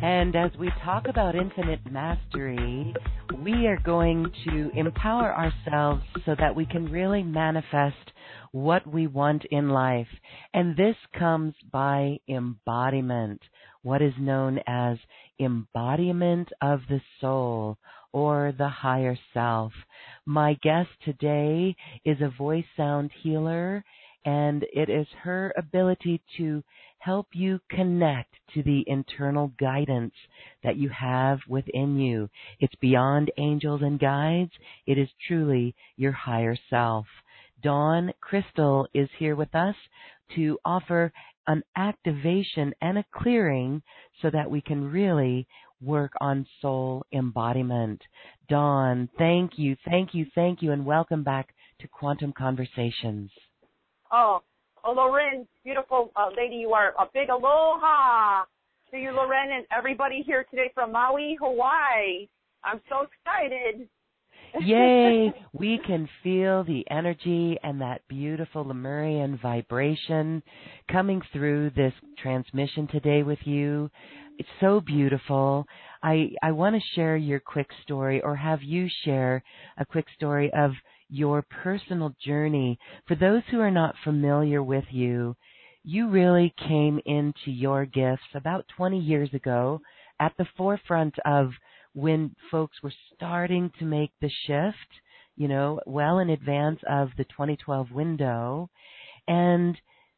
And as we talk about infinite mastery, we are going to empower ourselves so that we can really manifest what we want in life. And this comes by embodiment, what is known as embodiment of the soul or the higher self. My guest today is a voice sound healer, and it is her ability to help you connect to the internal guidance that you have within you. It's beyond angels and guides. It is truly your higher self. Dawn Crystal is here with us to offer an activation and a clearing so that we can really work on soul embodiment. Dawn, thank you, thank you, thank you, and welcome back to Quantum Conversations. Oh, Oh, Loren, beautiful uh, lady, you are. A big aloha to you, Loren, and everybody here today from Maui, Hawaii. I'm so excited. Yay! We can feel the energy and that beautiful Lemurian vibration coming through this transmission today with you. It's so beautiful. I I want to share your quick story or have you share a quick story of your personal journey. For those who are not familiar with you, you really came into your gifts about 20 years ago at the forefront of when folks were starting to make the shift, you know, well in advance of the 2012 window. And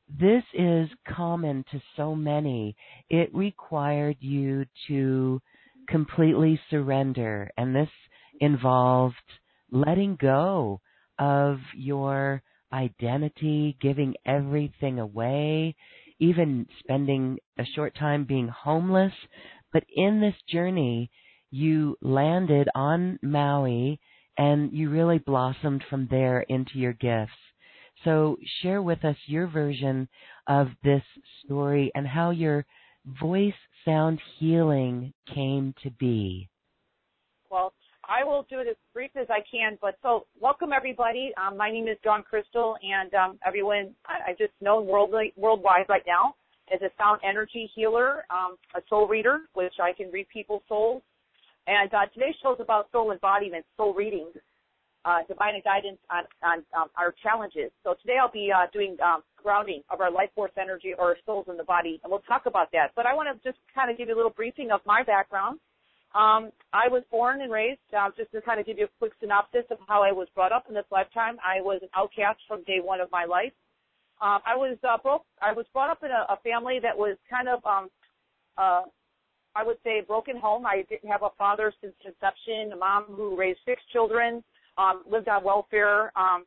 this is common to so many. It required you to completely surrender, and this involved letting go of your identity, giving everything away, even spending a short time being homeless. But in this journey, you landed on Maui and you really blossomed from there into your gifts. So share with us your version of this story and how your voice sound healing came to be. Well, I will do it as brief as I can. But so, welcome everybody. Um, my name is Dawn Crystal, and um, everyone I, I just know worldwide, worldwide right now as a sound energy healer, um, a soul reader, which I can read people's souls. And uh, today's show is about soul embodiment, soul readings, uh, divine guidance on, on um, our challenges. So today I'll be uh, doing um, grounding of our life force energy or our souls in the body, and we'll talk about that. But I want to just kind of give you a little briefing of my background. Um, I was born and raised, uh, just to kind of give you a quick synopsis of how I was brought up in this lifetime. I was an outcast from day one of my life. Um, I was uh, broke. I was brought up in a, a family that was kind of, um, uh, I would say, broken home. I didn't have a father since conception. A mom who raised six children, um, lived on welfare. Um,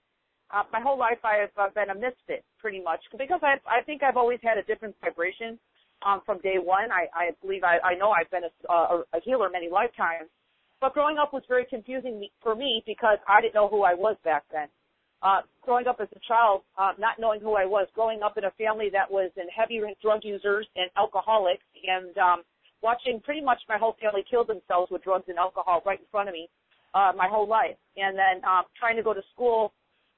uh, my whole life, I have uh, been a misfit, pretty much, because I, I think I've always had a different vibration um, from day one. I, I believe I, I know I've been a, a, a healer many lifetimes, but growing up was very confusing for me because I didn't know who I was back then. uh, growing up as a child, uh, not knowing who I was, growing up in a family that was in heavy drug users and alcoholics, and um, watching pretty much my whole family kill themselves with drugs and alcohol right in front of me uh, my whole life, and then um, trying to go to school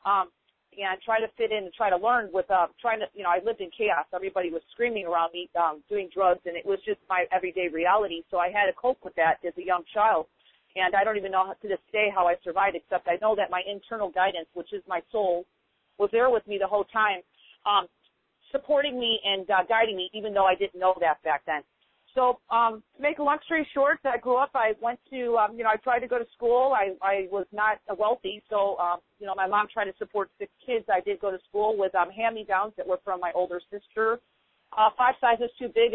um, and try to fit in and try to learn with uh, trying to, you know, I lived in chaos. Everybody was screaming around me, um, doing drugs, and it was just my everyday reality. So I had to cope with that as a young child. And I don't even know to this day how I survived, except I know that my internal guidance, which is my soul, was there with me the whole time, um, supporting me and uh, guiding me, even though I didn't know that back then. So, um, to make a long story short, I grew up. I went to, um, you know, I tried to go to school. I, I was not wealthy, so, um, you know, my mom tried to support six kids. I did go to school with um, hand-me-downs that were from my older sister, uh, five sizes too big,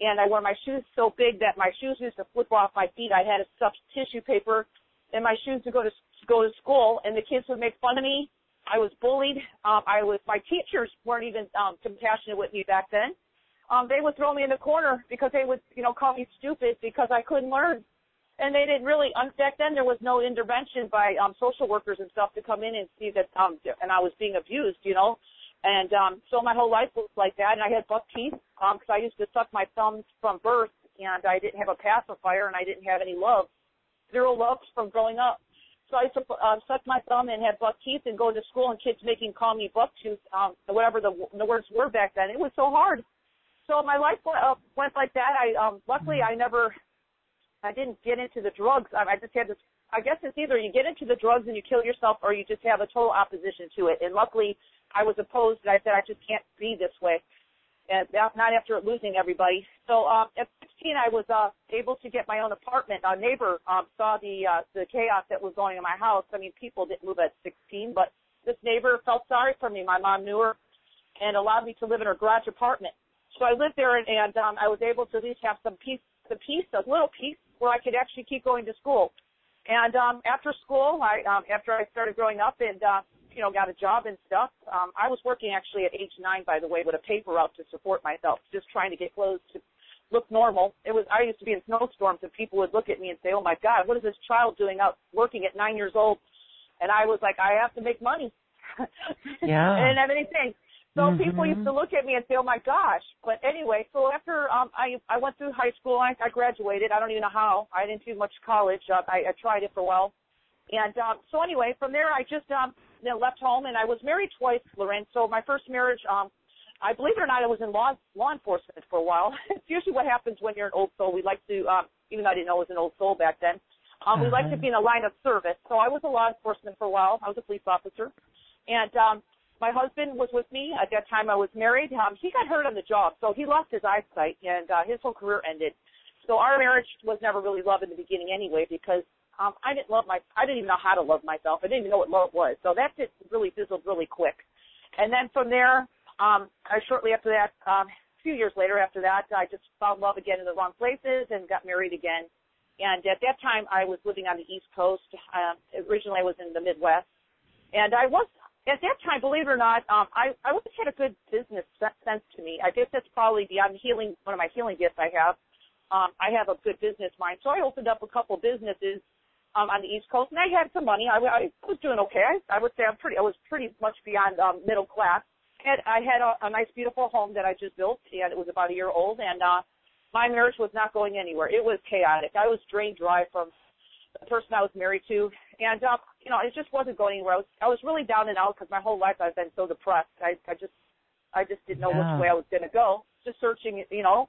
and I wore my shoes so big that my shoes used to flip off my feet. I had to stuff tissue paper in my shoes to go to, to go to school, and the kids would make fun of me. I was bullied. Um, I was. My teachers weren't even um, compassionate with me back then um, they would throw me in the corner because they would, you know, call me stupid because I couldn't learn. And they didn't really, back then there was no intervention by um, social workers and stuff to come in and see that, um, and I was being abused, you know. And um, so my whole life was like that. And I had buck teeth because um, I used to suck my thumbs from birth, and I didn't have a pacifier, and I didn't have any love, zero love from growing up. So I used uh, suck my thumb and have buck teeth and go to school, and kids making call me buck tooth, um, whatever the the words were back then. It was so hard so my life went, uh, went like that. I um luckily I never I didn't get into the drugs. I, I just had this. I guess it's either you get into the drugs and you kill yourself, or you just have a total opposition to it. And luckily, I was opposed, and I said I just can't be this way. And not after losing everybody. So um, at 16, I was uh, able to get my own apartment. A neighbor um, saw the uh, the chaos that was going in my house. I mean, people didn't move at 16, but this neighbor felt sorry for me. My mom knew her and allowed me to live in her garage apartment. So I lived there, and, and um, I was able to at least have some peace, the peace, a little peace, where I could actually keep going to school. And um, after school, I um, after I started growing up and uh, you know got a job and stuff, um, I was working actually at age nine, by the way, with a paper route to support myself, just trying to get clothes to look normal. It was I used to be in snowstorms, and people would look at me and say, "Oh my God, what is this child doing out working at nine years old?" And I was like, "I have to make money." yeah. I didn't have anything. So mm-hmm. people used to look at me and say, "Oh my gosh!" But anyway, so after um, I I went through high school, I, I graduated. I don't even know how. I didn't do much college. Uh, I, I tried it for a while, and um, so anyway, from there I just um, you know, left home and I was married twice, Loren. So my first marriage, um, I believe it or not, I was in law law enforcement for a while. it's usually what happens when you're an old soul. We like to, um, even though I didn't know I was an old soul back then, um, uh-huh. we like to uh-huh. be in a line of service. So I was a law enforcement for a while. I was a police officer, and um, my husband was with me at that time. I was married. Um, he got hurt on the job, so he lost his eyesight, and uh, his whole career ended. So our marriage was never really love in the beginning, anyway, because um, I didn't love my. I didn't even know how to love myself. I didn't even know what love was. So that just really fizzled really quick. And then from there, um, I shortly after that, um, a few years later after that, I just found love again in the wrong places and got married again. And at that time, I was living on the East Coast. Um, originally, I was in the Midwest, and I was at that time, believe it or not, um, I, I always had a good business sense to me. I guess that's probably beyond healing, one of my healing gifts I have. Um, I have a good business mind. So I opened up a couple businesses um, on the East Coast, and I had some money. I, I was doing okay. I, I would say I'm pretty. I was pretty much beyond um, middle class. And I had a, a nice, beautiful home that I just built, and it was about a year old. And uh, my marriage was not going anywhere. It was chaotic. I was drained dry from the person I was married to, and uh, you know, it just wasn't going anywhere. I was, I was really down and out because my whole life I've been so depressed. I, I just, I just didn't know yeah. which way I was going to go. Just searching, you know,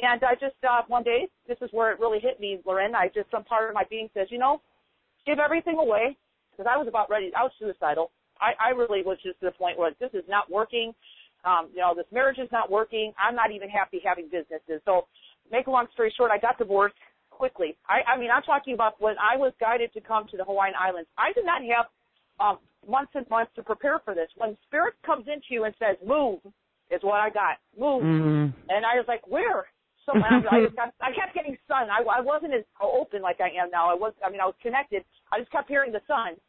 and I just uh, one day, this is where it really hit me, Loren. I just some part of my being says, you know, give everything away because I was about ready. I was suicidal. I, I really was just to the point where this is not working. Um, you know, this marriage is not working. I'm not even happy having businesses. So, make a long story short, I got divorced quickly. I, I mean, I'm talking about when I was guided to come to the Hawaiian Islands. I did not have um, months and months to prepare for this. When Spirit comes into you and says, "Move," is what I got. Move, mm-hmm. and I was like, "Where?" So I, I, got, I kept getting sun. I, I wasn't as open like I am now. I was. I mean, I was connected. I just kept hearing the sun.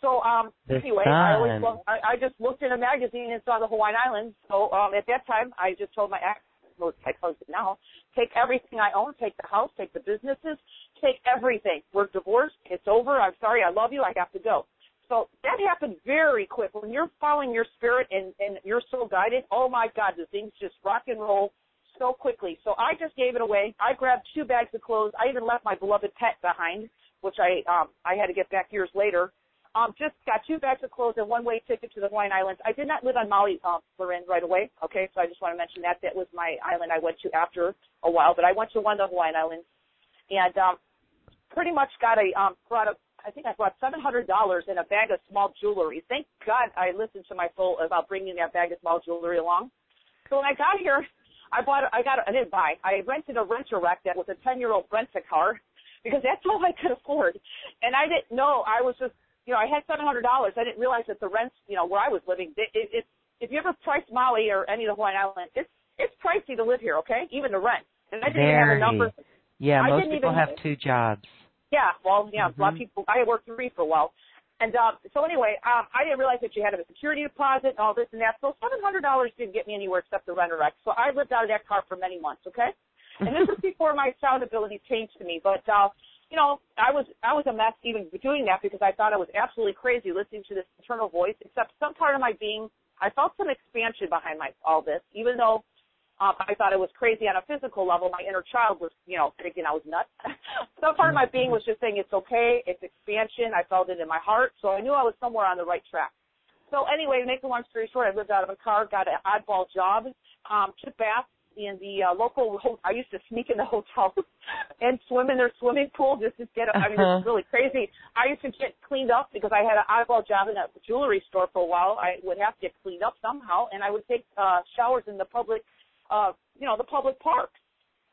So um, the anyway, sun. I always I, I just looked in a magazine and saw the Hawaiian Islands. So um, at that time, I just told my ex, well, close it now, take everything I own, take the house, take the businesses, take everything. We're divorced. It's over. I'm sorry. I love you. I have to go. So that happened very quick. When you're following your spirit and, and you're so guided, oh my God, the things just rock and roll so quickly. So I just gave it away. I grabbed two bags of clothes. I even left my beloved pet behind, which I um I had to get back years later. Um, just got two bags of clothes and one way ticket to the Hawaiian Islands. I did not live on Maui, uh, Loren, right away. Okay, so I just want to mention that that was my island I went to after a while, but I went to one of the Hawaiian Islands, and um, pretty much got a um, brought a I think I brought seven hundred dollars in a bag of small jewelry. Thank God I listened to my soul about bringing that bag of small jewelry along. So when I got here, I bought I got I didn't buy. I rented a Rent-A-Wreck that was a ten year old rent a car because that's all I could afford. And I didn't know I was just you know I had seven hundred dollars. I didn't realize that the rents you know where I was living it, it, it if you ever price Maui or any of the Hawaiian Islands, it's it's pricey to live here. Okay, even the rent. And I didn't Very. have a number. Yeah, I most didn't people even- have two jobs. Yeah, well, yeah, Mm-hmm. a lot of people. I worked three for a while, and uh, so anyway, um, I didn't realize that you had a security deposit and all this and that. So seven hundred dollars didn't get me anywhere except the Rent-A-Wreck. So I lived out of that car for many months. Okay, and this was before my sound ability changed to me. But uh, you know, I was I was a mess even doing that because I thought I was absolutely crazy listening to this internal voice. Except some part of my being, I felt some expansion behind my all this, even though um, I thought it was crazy on a physical level. My inner child was, you know, thinking I was nuts. Some part of my being was just saying it's okay, it's expansion. I felt it in my heart, so I knew I was somewhere on the right track. So anyway, to make a long story short, I lived out of a car, got an oddball job, um, took baths in the uh, local. I used to sneak in the hotel and swim in their swimming pool just to get. I mean, Uh-huh. it's really crazy. I used to get cleaned up because I had an oddball job in a jewelry store for a while. I would have to get cleaned up somehow, and I would take uh, showers in the public, uh, you know, the public parks.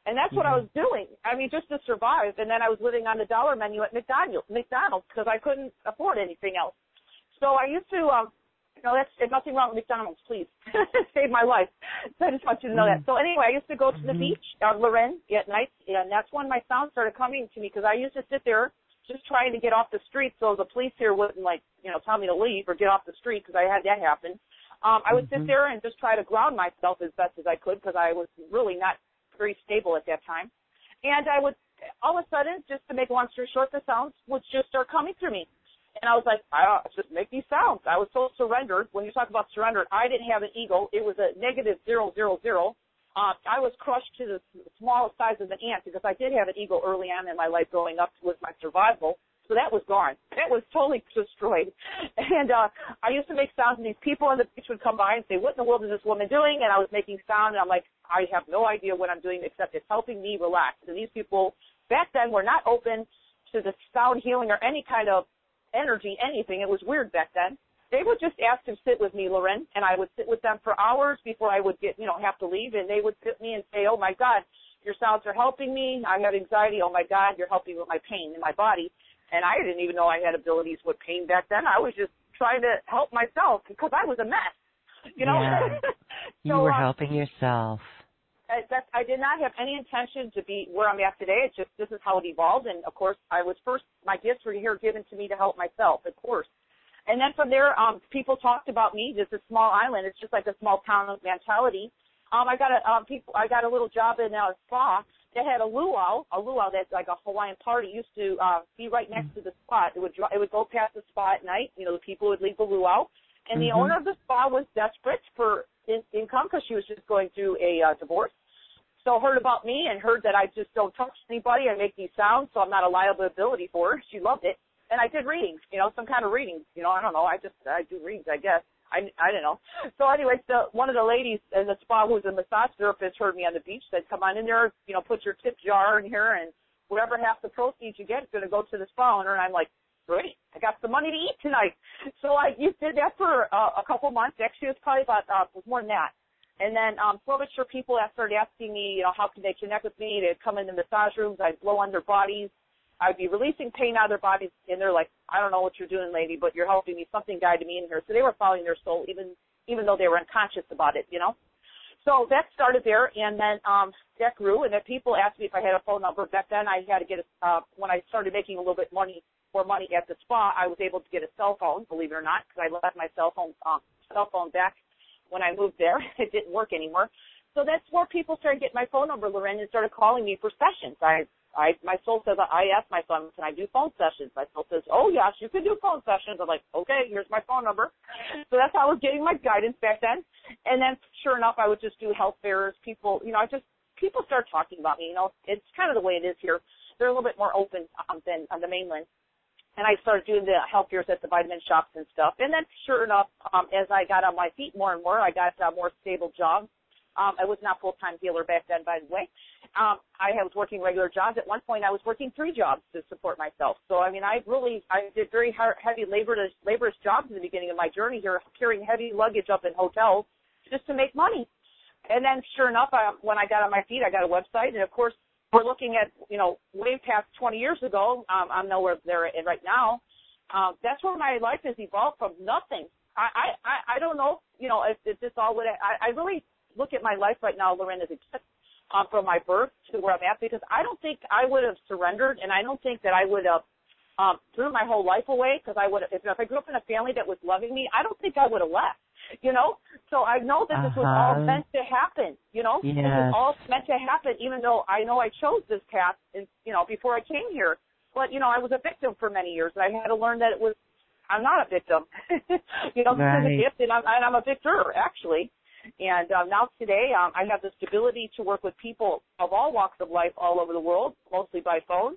And that's what I was doing. I mean, just to survive. And then I was living on the dollar menu at McDonald's, McDonald's, because I couldn't afford anything else. So I used to, um, know, that's there's nothing wrong with McDonald's, please. save my life. So I just want you to know that. So anyway, I used to go to the Mhm. beach, uh, Loren, at night, and that's when my sound started coming to me because I used to sit there just trying to get off the street so the police here wouldn't like, you know, tell me to leave or get off the street because I had that happen. Um, I would Mhm. sit there and just try to ground myself as best as I could because I was really not very stable at that time. And I would, all of a sudden, just to make a long story short, the sounds would just start coming through me. And I was like, I just make these sounds. I was so surrendered. When you talk about surrendered, I didn't have an ego. It was a negative zero zero zero. Uh, I was crushed to the smallest size of an ant because I did have an ego early on in my life growing up with my survival. So that was gone. That was totally destroyed. And uh, I used to make sounds, and these people on the beach would come by and say, "What in the world is this woman doing?" And I was making sound, and I'm like, I have no idea what I'm doing except it's helping me relax. And these people back then were not open to the sound healing or any kind of energy, anything. It was weird back then. They would just ask to sit with me, Loren, and I would sit with them for hours before I would get, you know, have to leave. And they would sit me and say, "Oh my God, your sounds are helping me. I have anxiety. Oh my God, you're helping with my pain in my body." And I didn't even know I had abilities with pain back then. I was just trying to help myself because I was a mess, you know. Yeah. You were uh, helping yourself. I, that, I did not have any intention to be where I'm at today. It's just this is how it evolved, and of course, I was first. My gifts were here given to me to help myself, of course. And then from there, um, people talked about me. This is a small island. It's just like a small town mentality. Um, I got a um, people. I got a little job in a spa that had a luau. A luau that's like a Hawaiian party used to uh, be right next to the spot. It would it would go past the spa at night. You know, the people would leave the luau, and the Mhm. owner of the spa was desperate for in- income because she was just going through a uh, divorce. So heard about me and heard that I just don't touch anybody. I make these sounds, so I'm not a liability for her. She loved it, and I did readings. You know, some kind of readings. You know, I don't know. I just I do readings, I guess. I I don't know. So anyway, the one of the ladies in the spa who's a massage therapist heard me on the beach said, "Come on in there. You know, put your tip jar in here, and whatever half the proceeds you get is going to go to the spa owner." And I'm like, great. I got some money to eat tonight. So I you did that for uh, a couple months. Actually, it was probably about uh, was more than that. And then um, sure, people started asking me, you know, how can they connect with me? They'd come in the massage rooms. I'd blow on their bodies. I'd be releasing pain out of their bodies, and they're like, I don't know what you're doing, lady, but you're helping me. Something guided me in here. So they were following their soul, even even though they were unconscious about it, you know. So that started there, and then um, that grew, and then people asked me if I had a phone number. Back then, I had to get a, uh, when I started making a little bit money, more money at the spa, I was able to get a cell phone, believe it or not, because I left my cell phone, um, cell phone back when I moved there. it didn't work anymore. So that's where people started getting my phone number, Loren, and started calling me for sessions. I I my soul says I asked my son, can I do phone sessions? My soul says, oh yes, you can do phone sessions. I'm like, okay, here's my phone number. So that's how I was getting my guidance back then. And then sure enough, I would just do health fairs. People, you know, I just people start talking about me. You know, it's kind of the way it is here. They're a little bit more open um, than on the mainland. And I started doing the health fairs at the vitamin shops and stuff. And then sure enough, um, as I got on my feet more and more, I got a more stable job. Um, I was not full-time healer back then, by the way. Um, I was working regular jobs. At one point, I was working three jobs to support myself. So, I mean, I really, I did very hard, heavy laborious, laborious jobs in the beginning of my journey here, carrying heavy luggage up in hotels just to make money. And then, sure enough, I, when I got on my feet, I got a website, and of course, we're looking at, you know, way past 20 years ago. Um, I'm nowhere there right now. Um, that's where my life has evolved from nothing. I, I, I don't know, you know, if, if this all would, I, I really look at my life right now, Loren, as a gift um, from my birth to where I'm at because I don't think I would have surrendered, and I don't think that I would have um, threw my whole life away because I would if, if I grew up in a family that was loving me, I don't think I would have left. You know, so I know that this uh-huh. was all uh-huh. meant to happen. You know, yes. this was all meant to happen. Even though I know I chose this path, and you know, before I came here, but you know, I was a victim for many years, and I had to learn that it was I'm not a victim. you know, right. this is a gift, and I'm, and I'm a victor actually. And um, now today, um, I have the stability to work with people of all walks of life all over the world, mostly by phone,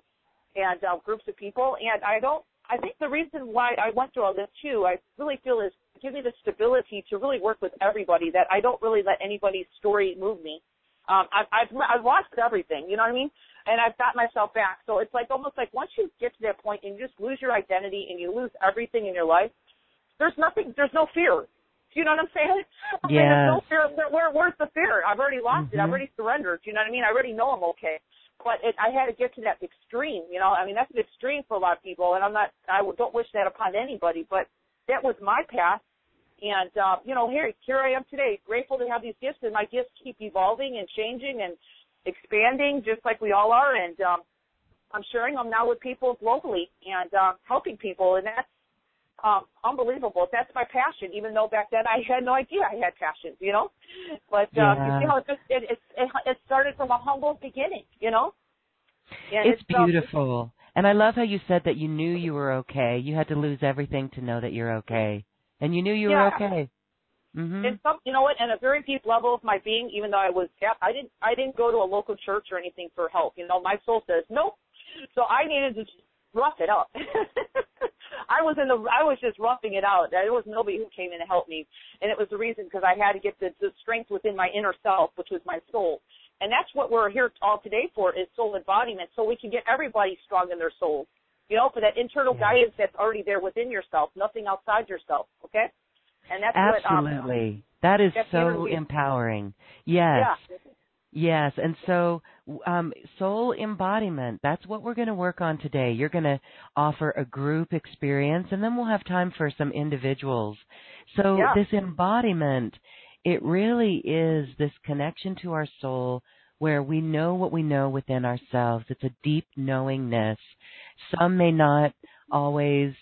and uh, groups of people. And I don't. I think the reason why I went through all this too, I really feel is give me the stability to really work with everybody. That I don't really let anybody's story move me. Um, I've, I've I've lost everything, you know what I mean? And I've got myself back. So it's like almost like once you get to that point and you just lose your identity and you lose everything in your life, there's nothing, there's no fear. Do you know what I'm saying? Yeah. I mean, there's no fear. Where, where's the fear? I've already lost mm-hmm. it. I've already surrendered. Do you know what I mean? I already know I'm okay. But it, I had to get to that extreme. You know, I mean, that's an extreme for a lot of people, and I'm not. I don't wish that upon anybody. But that was my path, and uh, you know, here here I am today, grateful to have these gifts, and my gifts keep evolving and changing and expanding, just like we all are. And um, I'm sharing them now with people globally and uh, helping people, and that's um, unbelievable. That's my passion, even though back then I had no idea I had passions, you know. But uh, yeah. you see how it just it, it it started from a humble beginning, you know. And it's, it's um, beautiful, um, and I love how you said that you knew you were okay. You had to lose everything to know that you're okay, and you knew you yeah. were okay. Mm-hmm. And some, you know what? And a very deep level of my being, even though I was, I didn't, I didn't go to a local church or anything for help. You know, my soul says nope. So I needed to rough it up. I was in the I was just roughing it out. There was nobody who came in to help me, and it was the reason because I had to get the, the strength within my inner self, which was my soul. And that's what we're here all today for is soul embodiment, so we can get everybody strong in their souls. You know, for that internal yeah. guidance that's already there within yourself, nothing outside yourself. Okay. And that's absolutely. What, um, that is so empowering. Yes. Yeah. Yes, and so um, soul embodiment, that's what we're going to work on today. You're going to offer a group experience, and then we'll have time for some individuals. So, yeah. this embodiment, it really is this connection to our soul where we know what we know within ourselves. It's a deep knowingness. Some may not always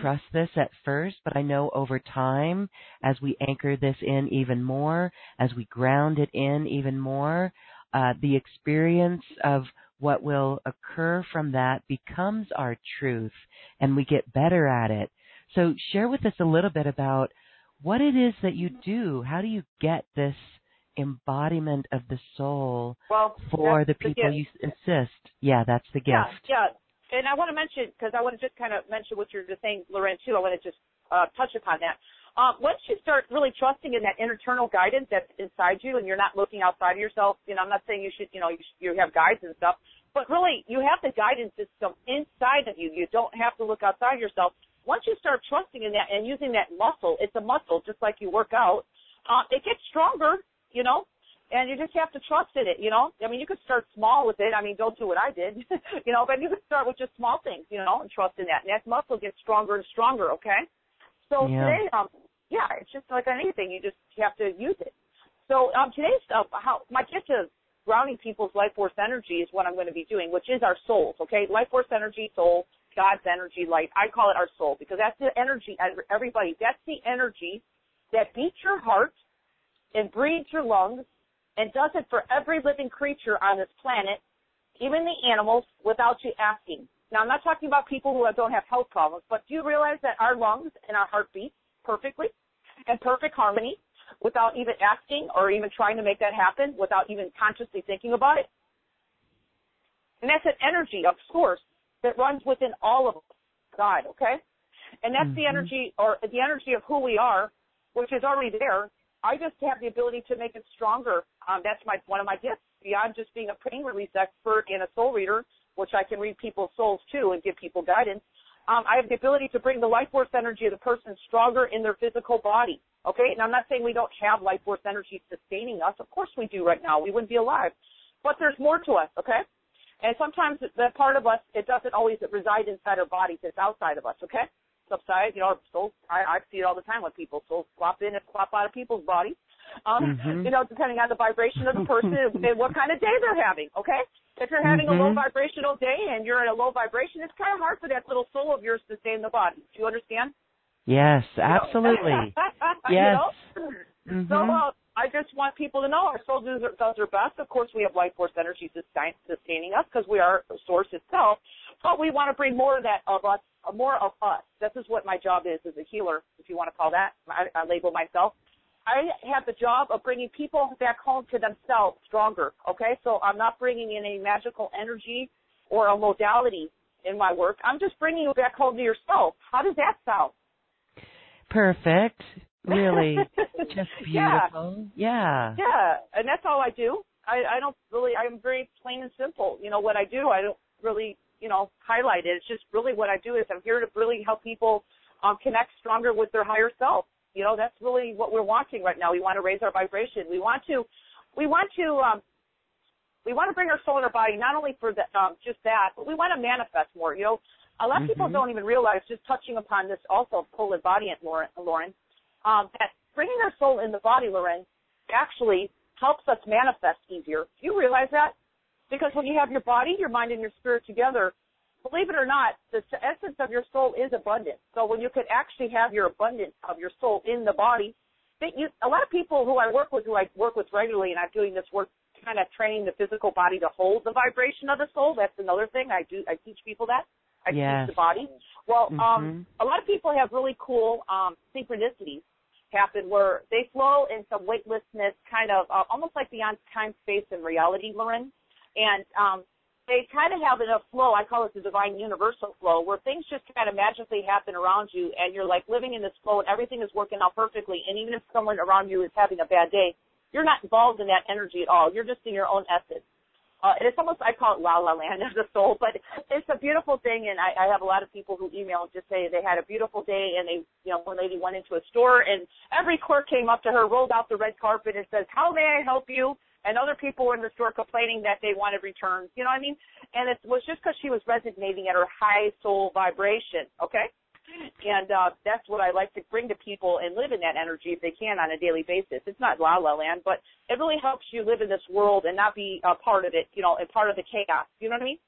trust this at first, but I know over time, as we anchor this in even more, as we ground it in even more, uh, the experience of what will occur from that becomes our truth and we get better at it. So share with us a little bit about what it is that you do. How do you get this embodiment of the soul well, for the people the you assist? Yeah, that's the gift. Yeah, yeah and I want to mention because I want to just kind of mention what you're just saying, Loren, too. I want to just uh, touch upon that. Um, once you start really trusting in that internal guidance that's inside you, and you're not looking outside of yourself, you know, I'm not saying you should, you know, you, you have guides and stuff, but really, you have the guidance system inside of you. You don't have to look outside yourself. Once you start trusting in that and using that muscle, it's a muscle, just like you work out. Uh, it gets stronger, you know and you just have to trust in it, you know. I mean, you could start small with it. I mean, don't do what I did, you know, but you could start with just small things, you know, and trust in that. And that muscle gets stronger and stronger, okay? So yeah. today, um, yeah, it's just like anything. You just have to use it. So um, today's stuff, how my gift of grounding people's life force energy is what I'm going to be doing, which is our souls, okay? Life force energy, soul, God's energy, light. I call it our soul because that's the energy. Everybody, that's the energy that beats your heart and breathes your lungs and does it for every living creature on this planet even the animals, without you asking. Now, I'm not talking about people who don't have health problems, but do you realize that our lungs and our heart beat perfectly in perfect harmony without even asking or even trying to make that happen, without even consciously thinking about it? And that's an energy of source that runs within all of us, God, okay? And that's mm-hmm. the energy or the energy of who we are, which is already there. I just have the ability to make it stronger. Um, that's my one of my gifts beyond just being a pain release expert and a soul reader, which I can read people's souls too and give people guidance. Um, I have the ability to bring the life force energy of the person stronger in their physical body. Okay, and I'm not saying we don't have life force energy sustaining us. Of course we do right now. We wouldn't be alive. But there's more to us. Okay, and sometimes that part of us it doesn't always reside inside our bodies. It's outside of us. Okay, subside. You know, souls. I, I see it all the time with people. Souls swap in and swap out of people's bodies. Um, mm-hmm. You know, depending on the vibration of the person and what kind of day they're having. Okay, if you're having mm-hmm. a low mm-hmm. vibrational day and you're in a low vibration, it's kind of hard for that little soul of yours to stay in the body. Do you understand? Yes, absolutely. yes. Mm-hmm. So uh, I just want people to know our soul does, does best. Of course, we have life force energy sustaining us because we are source itself. But we want to bring more of that of us, more of us. This is what my job is as a healer, if you want to call that. I, I label myself. I have the job of bringing people back home to themselves stronger. Okay, so I'm not bringing in any magical energy or a modality in my work. I'm just bringing you back home to yourself. How does that sound? Perfect. Really, just beautiful. Yeah. yeah. Yeah, and that's all I do. I, I don't really. I'm very plain and simple. You know what I do. I don't really, you know, highlight it. It's just really what I do is I'm here to really help people um, connect stronger with their higher self. You know, that's really what we're wanting right now. We want to raise our vibration. We want to, we want to, um, we want to bring our soul and our body not only for the, um, just that, but we want to manifest more. You know, a lot of mm-hmm. people don't even realize, just touching upon this also, full embodiment, Loren, Loren um, that bringing our soul in the body, Loren, actually helps us manifest easier. Do you realize that? Because when you have your body, your mind, and your spirit together, believe it or not, the essence of your soul is abundant. So when you could actually have your abundance of your soul in the body, that you, a lot of people who I work with, who I work with regularly, and I'm doing this work, kind of training the physical body to hold the vibration of the soul. That's another thing I do. I teach people that. I yes. teach the body. Well, um, mm-hmm. um, a lot of people have really cool um, synchronicities happen where they flow in some weightlessness, kind of uh, almost like beyond time, space, and reality, Loren. And um, they kind of have enough flow. I call it the divine universal flow, where things just kind of magically happen around you, and you're like living in this flow, and everything is working out perfectly. And even if someone around you is having a bad day, you're not involved in that energy at all. You're just in your own essence. Uh, and it's almost I call it la la land of the soul, but it's a beautiful thing. And I, I have a lot of people who email and just say they had a beautiful day, and they, you know, one lady went into a store and every clerk came up to her, rolled out the red carpet, and says, "How may I help you?" And other people were in the store complaining that they wanted returns. You know what I mean? And it was just because she was resonating at her high soul vibration. Okay. And uh, that's what I like to bring to people and live in that energy if they can on a daily basis. It's not la la land, but it really helps you live in this world and not be a part of it, you know, and part of the chaos. You know what I mean?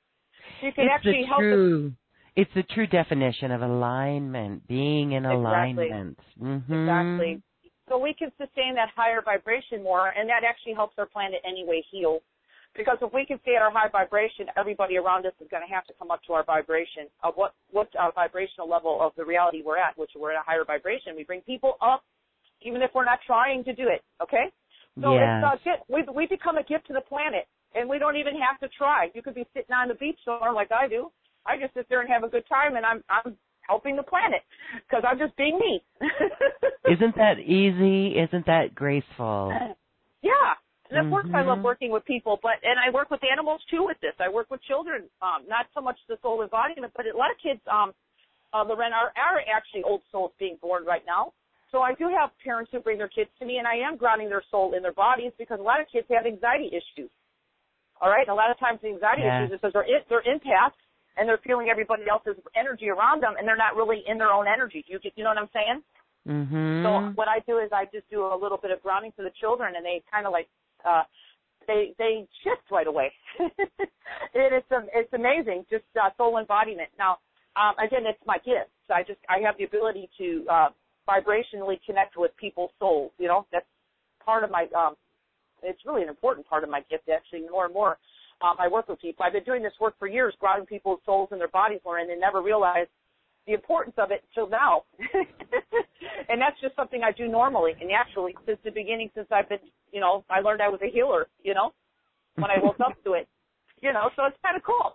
You can it's actually help. True, it's the true definition of alignment, being in alignment. Exactly. Mm-hmm. Exactly. So we can sustain that higher vibration more, and that actually helps our planet anyway heal. Because if we can stay at our high vibration, everybody around us is going to have to come up to our vibration of what what uh, vibrational level of the reality we're at, which we're at a higher vibration. We bring people up, even if we're not trying to do it. Okay, so yes. it's uh, we we become a gift to the planet, and we don't even have to try. You could be sitting on the beach somewhere like I do. I just sit there and have a good time, and I'm I'm helping the planet because I'm just being me. Isn't that easy? Isn't that graceful? Yeah, and of course, mm-hmm. I love mm-hmm. working with people, but and I work with animals too with this. I work with children, um, not so much the soul embodiment, but a lot of kids, um, uh, Loren, are, are actually old souls being born right now. So I do have parents who bring their kids to me, and I am grounding their soul in their bodies because a lot of kids have anxiety issues. All right, and a lot of times the anxiety yeah. issues is because they're in, they're empaths and they're feeling everybody else's energy around them, and they're not really in their own energy. Do you get you know what I'm saying? Mm-hmm. So what I do is I just do a little bit of grounding for the children, and they kind of like uh, they they shift right away. it is it's amazing, just uh, soul embodiment. Now, um, again, it's my gift. So I just I have the ability to uh, vibrationally connect with people's souls. You know, that's part of my. Um, it's really an important part of my gift, actually, more and more. um, I work with people. I've been doing this work for years, grounding people's souls and their bodies more, and they never realized the importance of it until now. and that's just something I do normally and naturally since the beginning, since I've been, you know, I learned I was a healer, you know, when I woke up to it. You know, so it's kind of cool.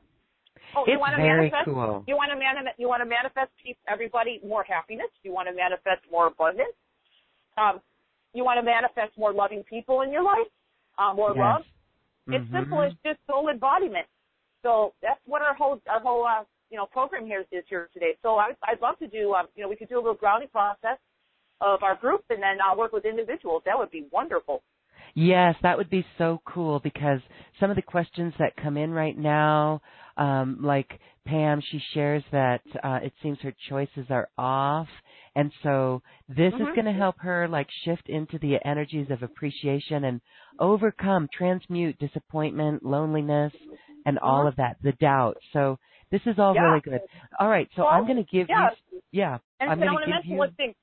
Oh, it's you want to manifest, cool. You want to manifest. You want to manifest everybody more happiness. You want to manifest more abundance. Um, you want to manifest more loving people in your life, um, more yes. love. Mm-hmm. It's simple as just soul embodiment. So that's what our whole our whole uh, you know program here is here today. So I, I'd love to do um, you know we could do a little grounding process of our group and then I'll work with individuals. That would be wonderful. Yes, that would be so cool because some of the questions that come in right now, um, like Pam, she shares that uh, it seems her choices are off. And so this mm-hmm. is going to help her like shift into the energies of appreciation and overcome, transmute disappointment, loneliness, and all mm-hmm. of that, the doubt. So this is all yeah. really good. All right, so well, I'm going to give yeah. you, yeah, and I'm I going want to mention you. one thing.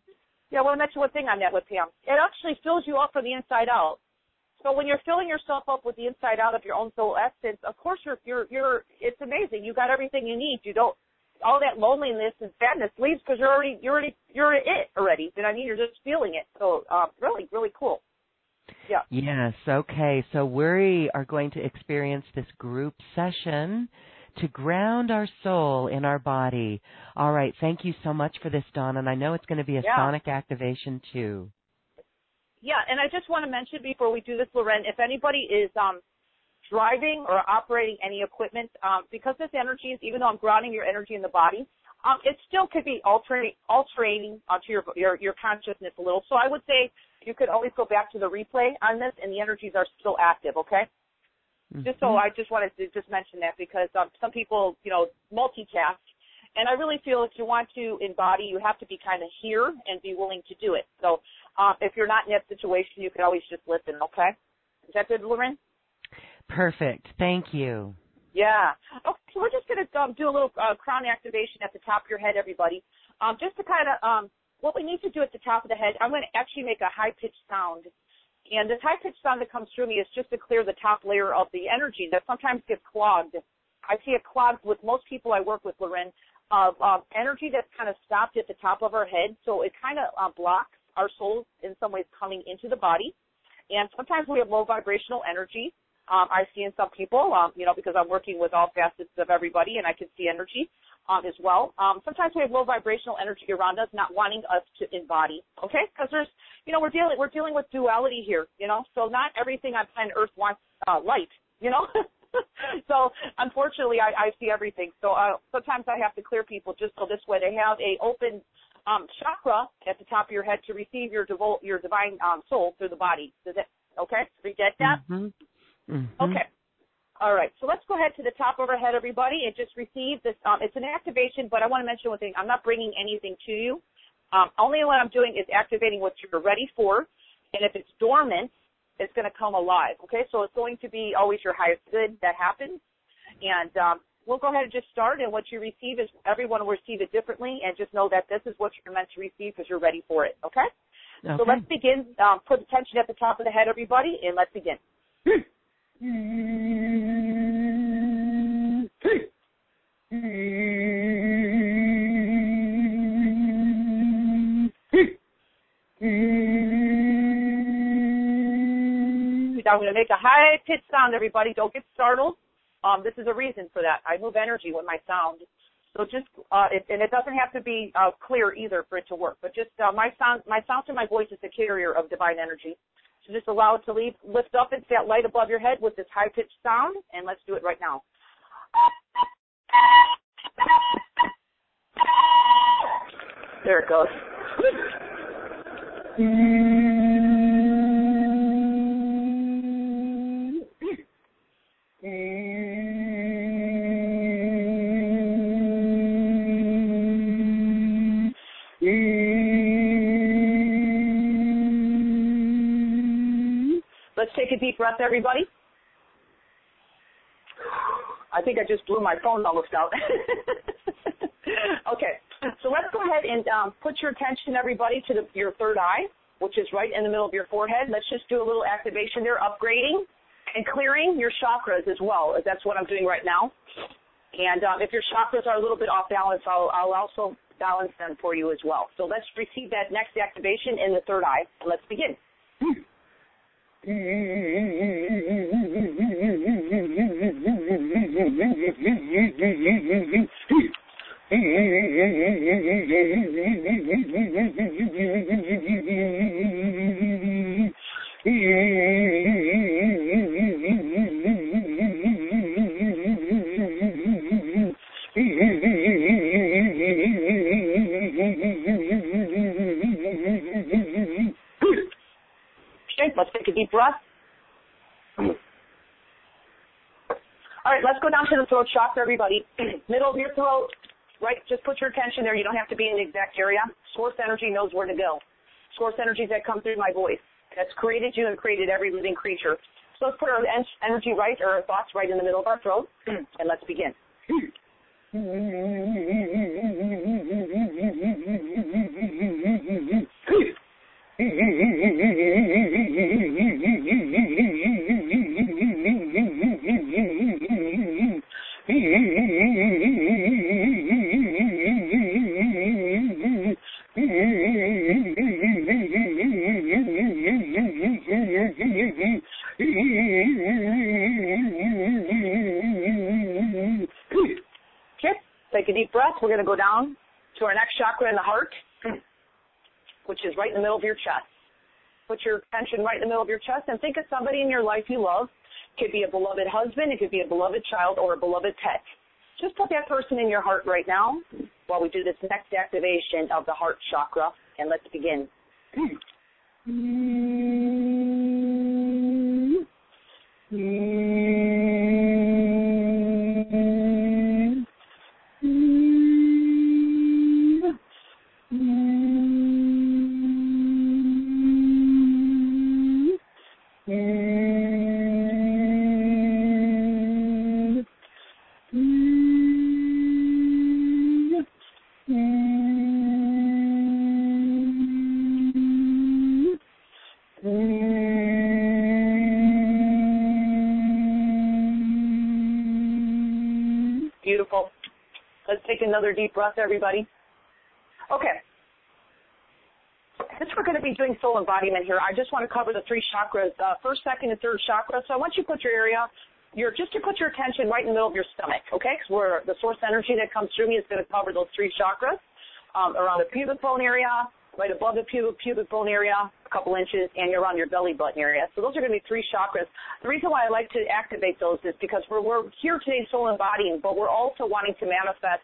Yeah, I want to mention one thing on that with Pam. It actually fills you up from the inside out. So when you're filling yourself up with the inside out of your own soul essence, of course you're you're you're it's amazing. You got everything you need. You don't all that loneliness and sadness leaves because you're already you're already you're it already. You know what I mean? You're just feeling it. So uh, really really cool. Yeah. Yes. Okay. So we are going to experience this group session to ground our soul in our body. All right. Thank you so much for this, Dawn. And I know it's going to be a yeah. sonic activation too. Yeah, and I just want to mention before we do this, Loren, if anybody is um, driving or operating any equipment, um, because this energy is, even though I'm grounding your energy in the body, um, it still could be altering, altering onto your, your your consciousness a little. So I would say you could always go back to the replay on this, and the energies are still active. Okay. Mm-hmm. Just so I just wanted to just mention that because um, some people, you know, multitask, and I really feel if you want to embody, you have to be kind of here and be willing to do it. So um, if you're not in that situation, you can always just listen. Okay. Is that good, Loren? Perfect. Thank you. Yeah. Okay, so we're just going to um, do a little uh, crown activation at the top of your head, everybody. Um, just to kind of, um, what we need to do at the top of the head, I'm going to actually make a high pitched sound. And this high pitched sound that comes through me is just to clear the top layer of the energy that sometimes gets clogged. I see it clogged with most people I work with, Loren, of energy that's kind of stopped at the top of our head. So it kind of uh, blocks our souls in some ways coming into the body. And sometimes we have low vibrational energy um, I see in some people, um, you know, because I'm working with all facets of everybody and I can see energy um, as well. Um, sometimes we have low vibrational energy around us, not wanting us to embody. Okay, because there's, you know, we're dealing we're dealing with duality here. You know, so not everything on planet Earth wants uh, light. You know. so unfortunately, I, I see everything. So uh, sometimes I have to clear people just so this way they have a open um, chakra at the top of your head to receive your devo- your divine um, soul through the body. Does it? Okay, you get that? Mm-hmm. Mm-hmm. Okay. All right. So let's go ahead to the top of our head, everybody, It just received this. Um, it's an activation, but I want to mention one thing. I'm not bringing anything to you. Um, only what I'm doing is activating what you're ready for. And if it's dormant, it's going to come alive. Okay. So it's going to be always your highest good that happens. And um, we'll go ahead and just start. And what you receive is everyone will receive it differently. And just know that this is what you're meant to receive because you're ready for it. Okay. okay. So let's begin. Um, put attention at the top of the head, everybody, and let's begin. I'm going to make a high pitched sound, everybody. Don't get startled. Um, this is a reason for that. I move energy with my sound. So just, uh, it, and it doesn't have to be uh, clear either for it to work. But just uh, my sound, my sound to my voice is the carrier of divine energy. So just allow it to leave, lift up into that light above your head with this high pitched sound, and let's do it right now. There it goes. Let's take a deep breath, everybody. I think I just blew my phone almost out. okay, so let's go ahead and um, put your attention, everybody, to the, your third eye, which is right in the middle of your forehead. Let's just do a little activation there, upgrading. and clearing your chakras as well. That's what I'm doing right now. And um, if your chakras are a little bit off balance, I'll, I'll also balance them for you as well. So let's receive that next activation in the third eye. Let's begin. Let's take a deep breath. All right, let's go down to the throat chakra, everybody. Middle of your throat, right? Just put your attention there. You don't have to be in the exact area. Source energy knows where to go. Source energies that come through my voice. That's created you and created every living creature. So let's put our energy right, or our thoughts right in the middle of our throat, and let's begin. take a deep breath. We're going to go down to our next chakra in the heart, which is right in the middle of your chest. Put your attention right in the middle of your chest and think of somebody in your life you love. It could be a beloved husband, it could be a beloved child, or a beloved pet. Just put that person in your heart right now while we do this next activation of the heart chakra, and let's begin. Hmm. Deep breath, everybody. Okay. Since we're going to be doing soul embodiment here, I just want to cover the three chakras, uh, first, second, and third chakra. So I want you to put your area, your just to put your attention right in the middle of your stomach, okay? Because we're the source energy that comes through me is going to cover those three chakras um, around the pubic bone area, right above the pubic pubic bone area, a couple inches, and you're around your belly button area. So those are going to be three chakras. The reason why I like to activate those is because we're we're here today soul embodying, but we're also wanting to manifest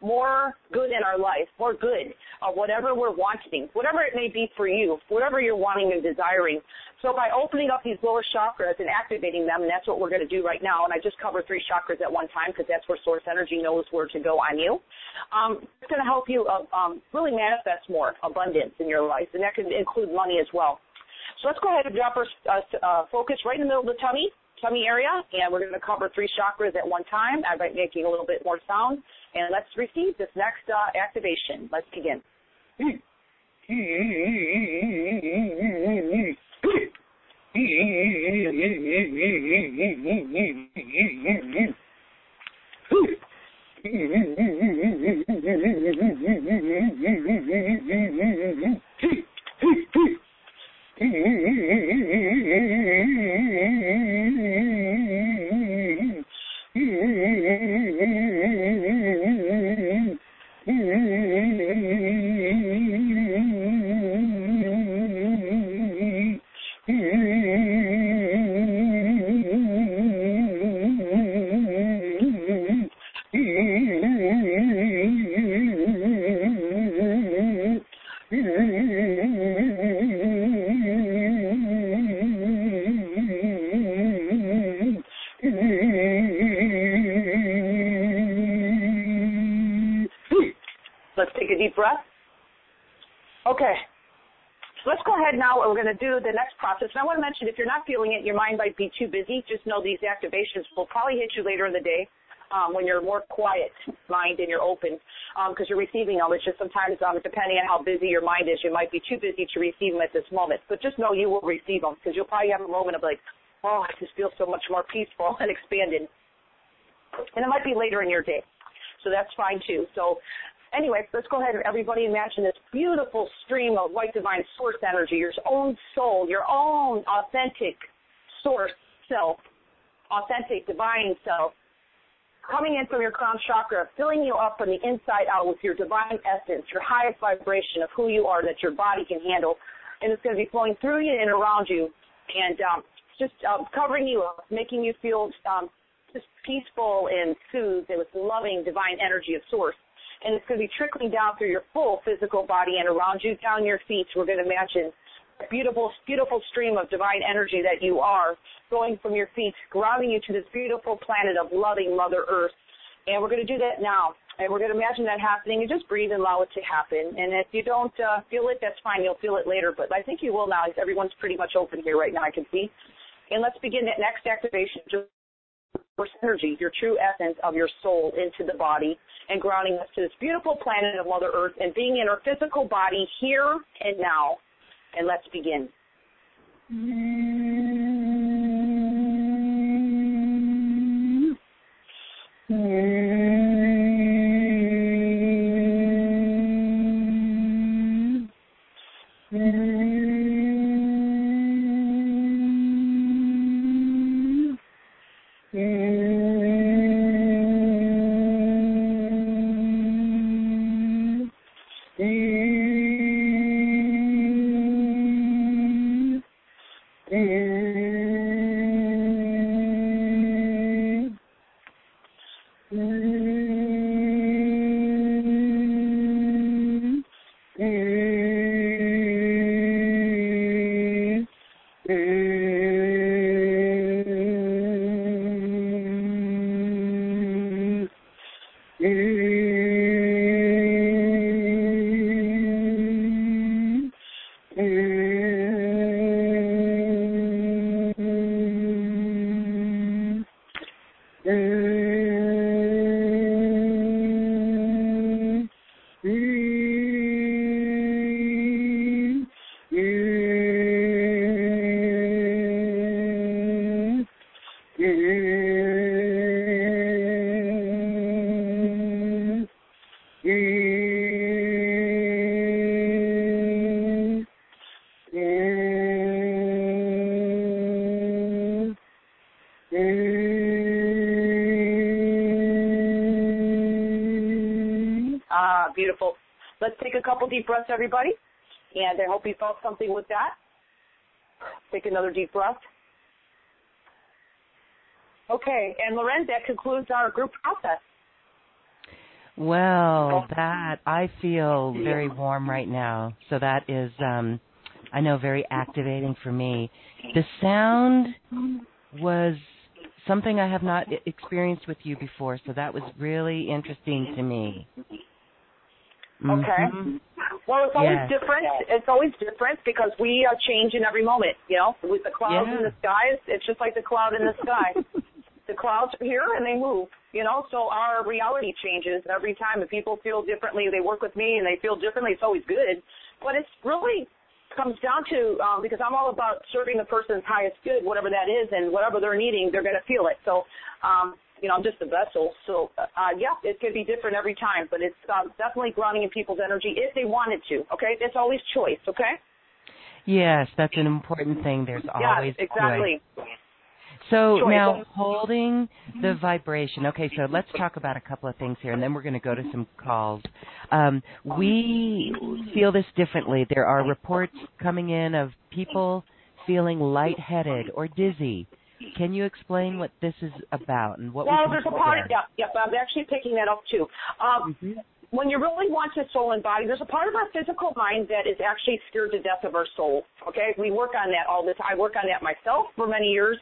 more good in our life, more good, uh, whatever we're wanting, whatever it may be for you, whatever you're wanting and desiring. So by opening up these lower chakras and activating them, and that's what we're going to do right now, and I just cover three chakras at one time because that's where source energy knows where to go on you. Um, it's going to help you uh, um, really manifest more abundance in your life, and that can include money as well. So let's go ahead and drop our uh, uh, focus right in the middle of the tummy, tummy area, and we're going to cover three chakras at one time by making a little bit more sound. And let's receive this next uh, activation. Let's begin. Let's do the next process. And I want to mention if you're not feeling it, your mind might be too busy. Just know these activations will probably hit you later in the day um, when you're more quiet mind and you're open because um, you're receiving them. It's just sometimes, um, depending on how busy your mind is, you might be too busy to receive them at this moment. But just know you will receive them because you'll probably have a moment of like, oh, I just feel so much more peaceful and expanded. And it might be later in your day. So that's fine too. So anyway, let's go ahead and everybody imagine this beautiful stream of white divine source energy, your own soul, your own authentic source self, authentic divine self, coming in from your crown chakra, filling you up from the inside out with your divine essence, your highest vibration of who you are that your body can handle. And it's going to be flowing through you and around you and um, just um, covering you up, making you feel um, just peaceful and soothed with loving divine energy of source. And it's going to be trickling down through your full physical body and around you, down your feet. We're going to imagine a beautiful, beautiful stream of divine energy that you are going from your feet, grounding you to this beautiful planet of loving Mother Earth. And we're going to do that now. And we're going to imagine that happening and just breathe and allow it to happen. And if you don't uh, feel it, that's fine. You'll feel it later. But I think you will now. Everyone's pretty much open here right now, I can see. And let's begin that next activation. Just energy, your true essence of your soul into the body and grounding us to this beautiful planet of Mother Earth and being in our physical body here and now. And let's begin. Ah, a couple deep breaths, everybody. And I hope you felt something with that. Take another deep breath. Okay, and Loren, that concludes our group process. Well, that I feel very warm right now. So that is um I know very activating for me. The sound was something I have not experienced with you before, so that was really interesting to me. Okay. Mhm. Well, it's always Yes. different. It's always different because we are changing every moment. You know, with the clouds Yeah. in the skies, it's just like the cloud in the sky. the clouds are here and they move. You know, so our reality changes every time. If people feel differently, they work with me and they feel differently. It's always good, but it's really comes down to um, because I'm all about serving the person's highest good, whatever that is, and whatever they're needing, they're going to feel it. So, um, you know, I'm just a vessel. So, uh, yeah, it could be different every time, but it's um, definitely grounding in people's energy if they wanted to. Okay, it's always choice. Okay. Yes, that's an important thing. There's always yeah, exactly. choice. So Choice. now holding the vibration. Okay, so let's talk about a couple of things here, and then we're going to go to some calls. Um, we feel this differently. There are reports coming in of people feeling lightheaded or dizzy. Can you explain what this is about and what Well, we there's a part. there? Yeah, yeah. I'm actually picking that up too. Um, Mhm. when you really want your soul and body, there's a part of our physical mind that is actually scared to death of our soul. Okay, we work on that all the time. I work on that myself for many years.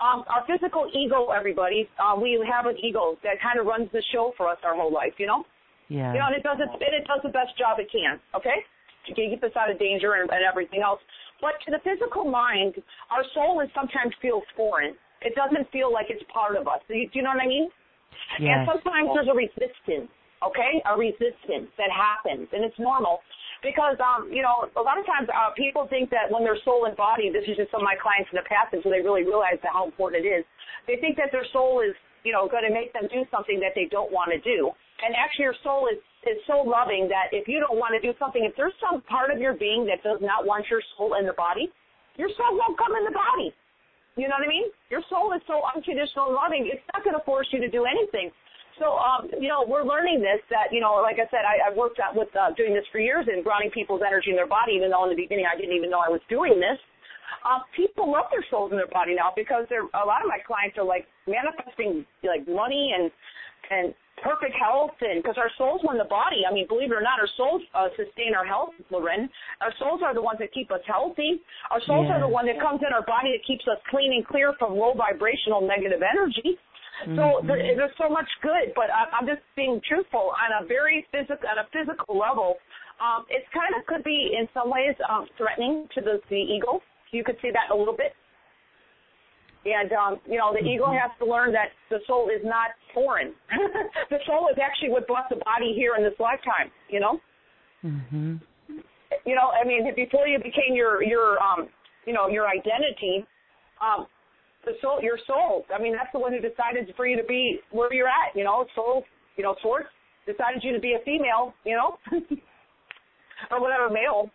Um, our physical ego, everybody, uh, we have an ego that kind of runs the show for us our whole life. You know, Yeah. you know, and it does it, and it does the best job it can. Okay, to keep us out of danger and, and everything else. But to the physical mind, our soul is sometimes feels foreign. It doesn't feel like it's part of us. Do you, do you know what I mean? Yes. And sometimes there's a resistance, okay? A resistance that happens, and it's normal. because um, you know, a lot of times uh, people think that when their soul and body, this is just some of my clients in the past, until they really realize how important it is. They think that their soul is, you know, going to make them do something that they don't want to do. And actually, your soul is is so loving that if you don't want to do something, if there's some part of your being that does not want your soul in the body, your soul won't come in the body. You know what I mean? Your soul is so unconditional loving. It's not going to force you to do anything. So, um, you know, we're learning this that, you know, like I said, I, I've worked out with uh, doing this for years and grounding people's energy in their body, even though in the beginning I didn't even know I was doing this. Uh, people love their souls in their body now because they're, a lot of my clients are like manifesting like money and, and perfect health and because our souls in the body. I mean, believe it or not, our souls uh, sustain our health, Loren. Our souls are the ones that keep us healthy. Our souls are the one that comes in our body that keeps us clean and clear from low vibrational negative energy. So mm-hmm. there, there's so much good, but I, I'm just being truthful on a very physical, on a physical level. Um, it's kind of could be in some ways um, threatening to the, the ego. You could see that a little bit. And um, you know, the mm-hmm. ego has to learn that the soul is not foreign. the soul is actually what brought the body here in this lifetime. You know. Mm-hmm. You know, I mean, before you became your your um, you know, your identity, um, the soul, your soul. I mean, that's the one who decided for you to be where you're at. You know, soul. You know, source decided you to be a female. You know, or whatever, male.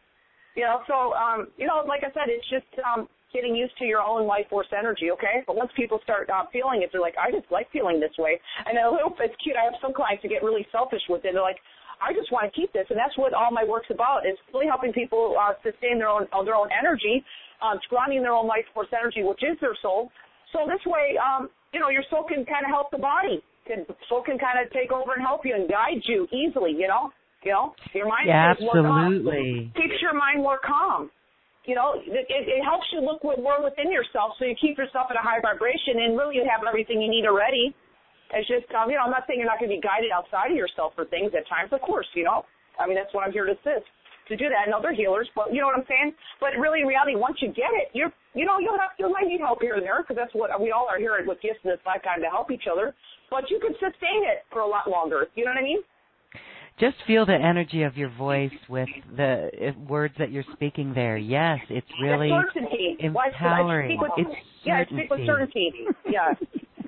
You know, so um, you know, like I said, it's just um, getting used to your own life force energy. Okay, but once people start uh, feeling it, they're like, I just like feeling this way. And I hope it's cute. I have some clients who get really selfish with it. They're like, I just want to keep this, and that's what all my work's about. Is really helping people uh, sustain their own uh, their own energy um, grounding their own life force energy, which is their soul. So this way, um, you know, your soul can kind of help the body. Can soul can kind of take over and help you and guide you easily. You know, you know, your mind yeah, absolutely keeps your mind more calm. You know, it, it helps you look more within yourself, so you keep yourself at a high vibration, and really you have everything you need already. It's just, um, you know, I'm not saying you're not going to be guided outside of yourself for things at times. Of course, you know, I mean that's what I'm here to assist to do that, and other healers. But you know what I'm saying? But really, in reality, once you get it, you're you know you'll have you might need help here and there because that's what we all are here with gifts in this lifetime to help each other. But you can sustain it for a lot longer. You know what I mean? Just feel the energy of your voice with the words that you're speaking there. Yes, it's really certainty. empowering. With, it's yeah, I speak with certainty. Yeah.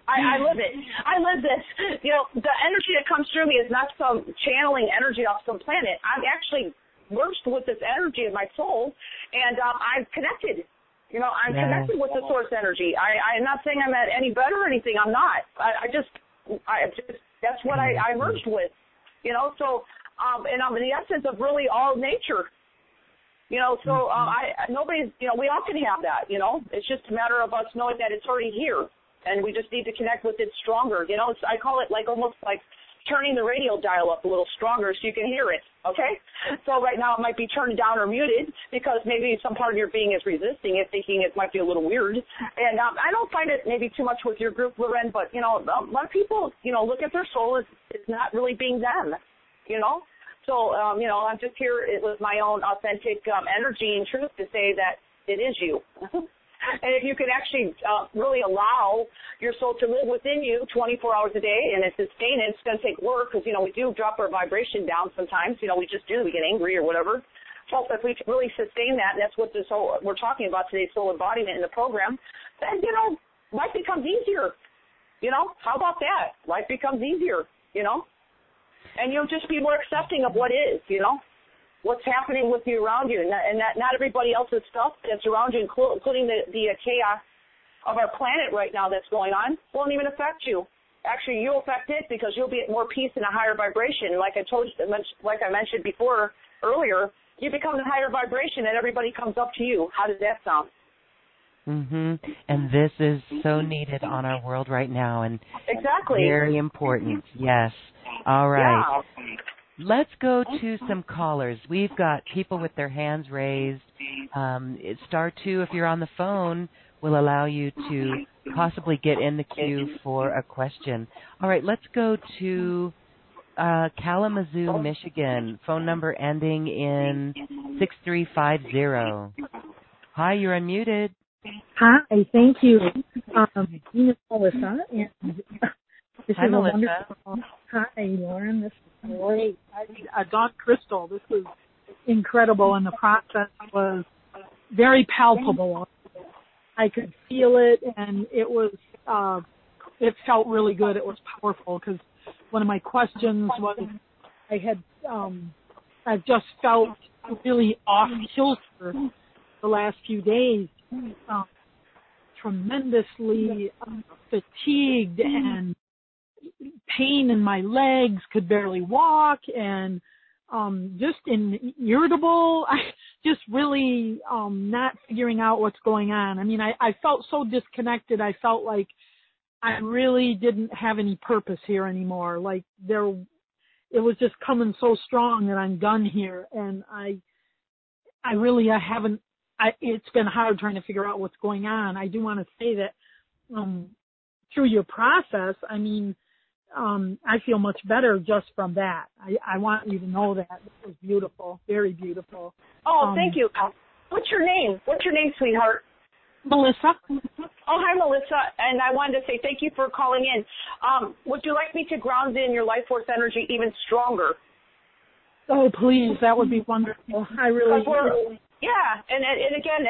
I, I live it. I live this. You know, the energy that comes through me is not some channeling energy off some planet. I'm actually merged with this energy of my soul, and um, I'm connected. You know, I'm connected with the source energy. I, I'm not saying I'm at any better or anything. I'm not. I, I just, I just, that's what I, I merged with. You know, so, um, and I'm in the essence of really all nature. You know, so uh, I nobody's. you know, we all can have that. You know, it's just a matter of us knowing that it's already here, and we just need to connect with it stronger. You know, it's, I call it like almost like turning the radio dial up a little stronger so you can hear it. Okay? So right now it might be turned down or muted because maybe some part of your being is resisting it, thinking it might be a little weird. And um, I don't find it maybe too much with your group, Loren, but you know, a lot of people, you know, look at their soul as it's not really being them. You know? So, um, you know, I'm just here with my own authentic um, energy and truth to say that it is you. And if you can actually uh, really allow your soul to live within you 24 hours a day and sustain it, it's going to take work because, you know, we do drop our vibration down sometimes. You know, we just do. We get angry or whatever. So if we really sustain that, and that's what this whole, we're talking about today, soul embodiment in the program, then, you know, life becomes easier. You know, how about that? Life becomes easier, you know? And you'll just be more accepting of what is, you know? What's happening with you around you, and that, and that not everybody else's stuff that's around you, including the the chaos of our planet right now that's going on, won't even affect you. Actually, you'll affect it because you'll be at more peace and a higher vibration. Like I told you, like I mentioned before earlier, you become a higher vibration, and everybody comes up to you. How does that sound? Mhm. And this is so needed on our world right now, and exactly very important. Yes. All right. Yeah. Let's go to some callers. We've got people with their hands raised. Um, star two, if you're on the phone, will allow you to possibly get in the queue for a question. All right, let's go to uh, Kalamazoo, Michigan. Phone number ending in 6350. Hi, you're unmuted. Hi, thank you. Um, Melissa, and this Hi, is Melissa. a wonderful. Hi, Loren. This is great. I uh, Dawn Crystal. This is incredible and the process was very palpable. I could feel it and it was, uh, it felt really good. It was powerful because one of my questions was I had, um, I've just felt really off kilter the last few days, um, tremendously um, fatigued and pain in my legs, could barely walk and um just in irritable I just really um not figuring out what's going on. I mean I, I felt so disconnected. I felt like I really didn't have any purpose here anymore. Like there it was just coming so strong that I'm done here and I I really I haven't I it's been hard trying to figure out what's going on. I do want to say that um through your process, I mean um, I feel much better just from that. I, I want you to know that it was beautiful, very beautiful. Oh, um, thank you. What's your name? What's your name, sweetheart? Melissa. Oh, hi, Melissa. And I wanted to say thank you for calling in. Um, would you like me to ground in your life force energy even stronger? Oh, please, that would be wonderful. I really. Yeah, and and again,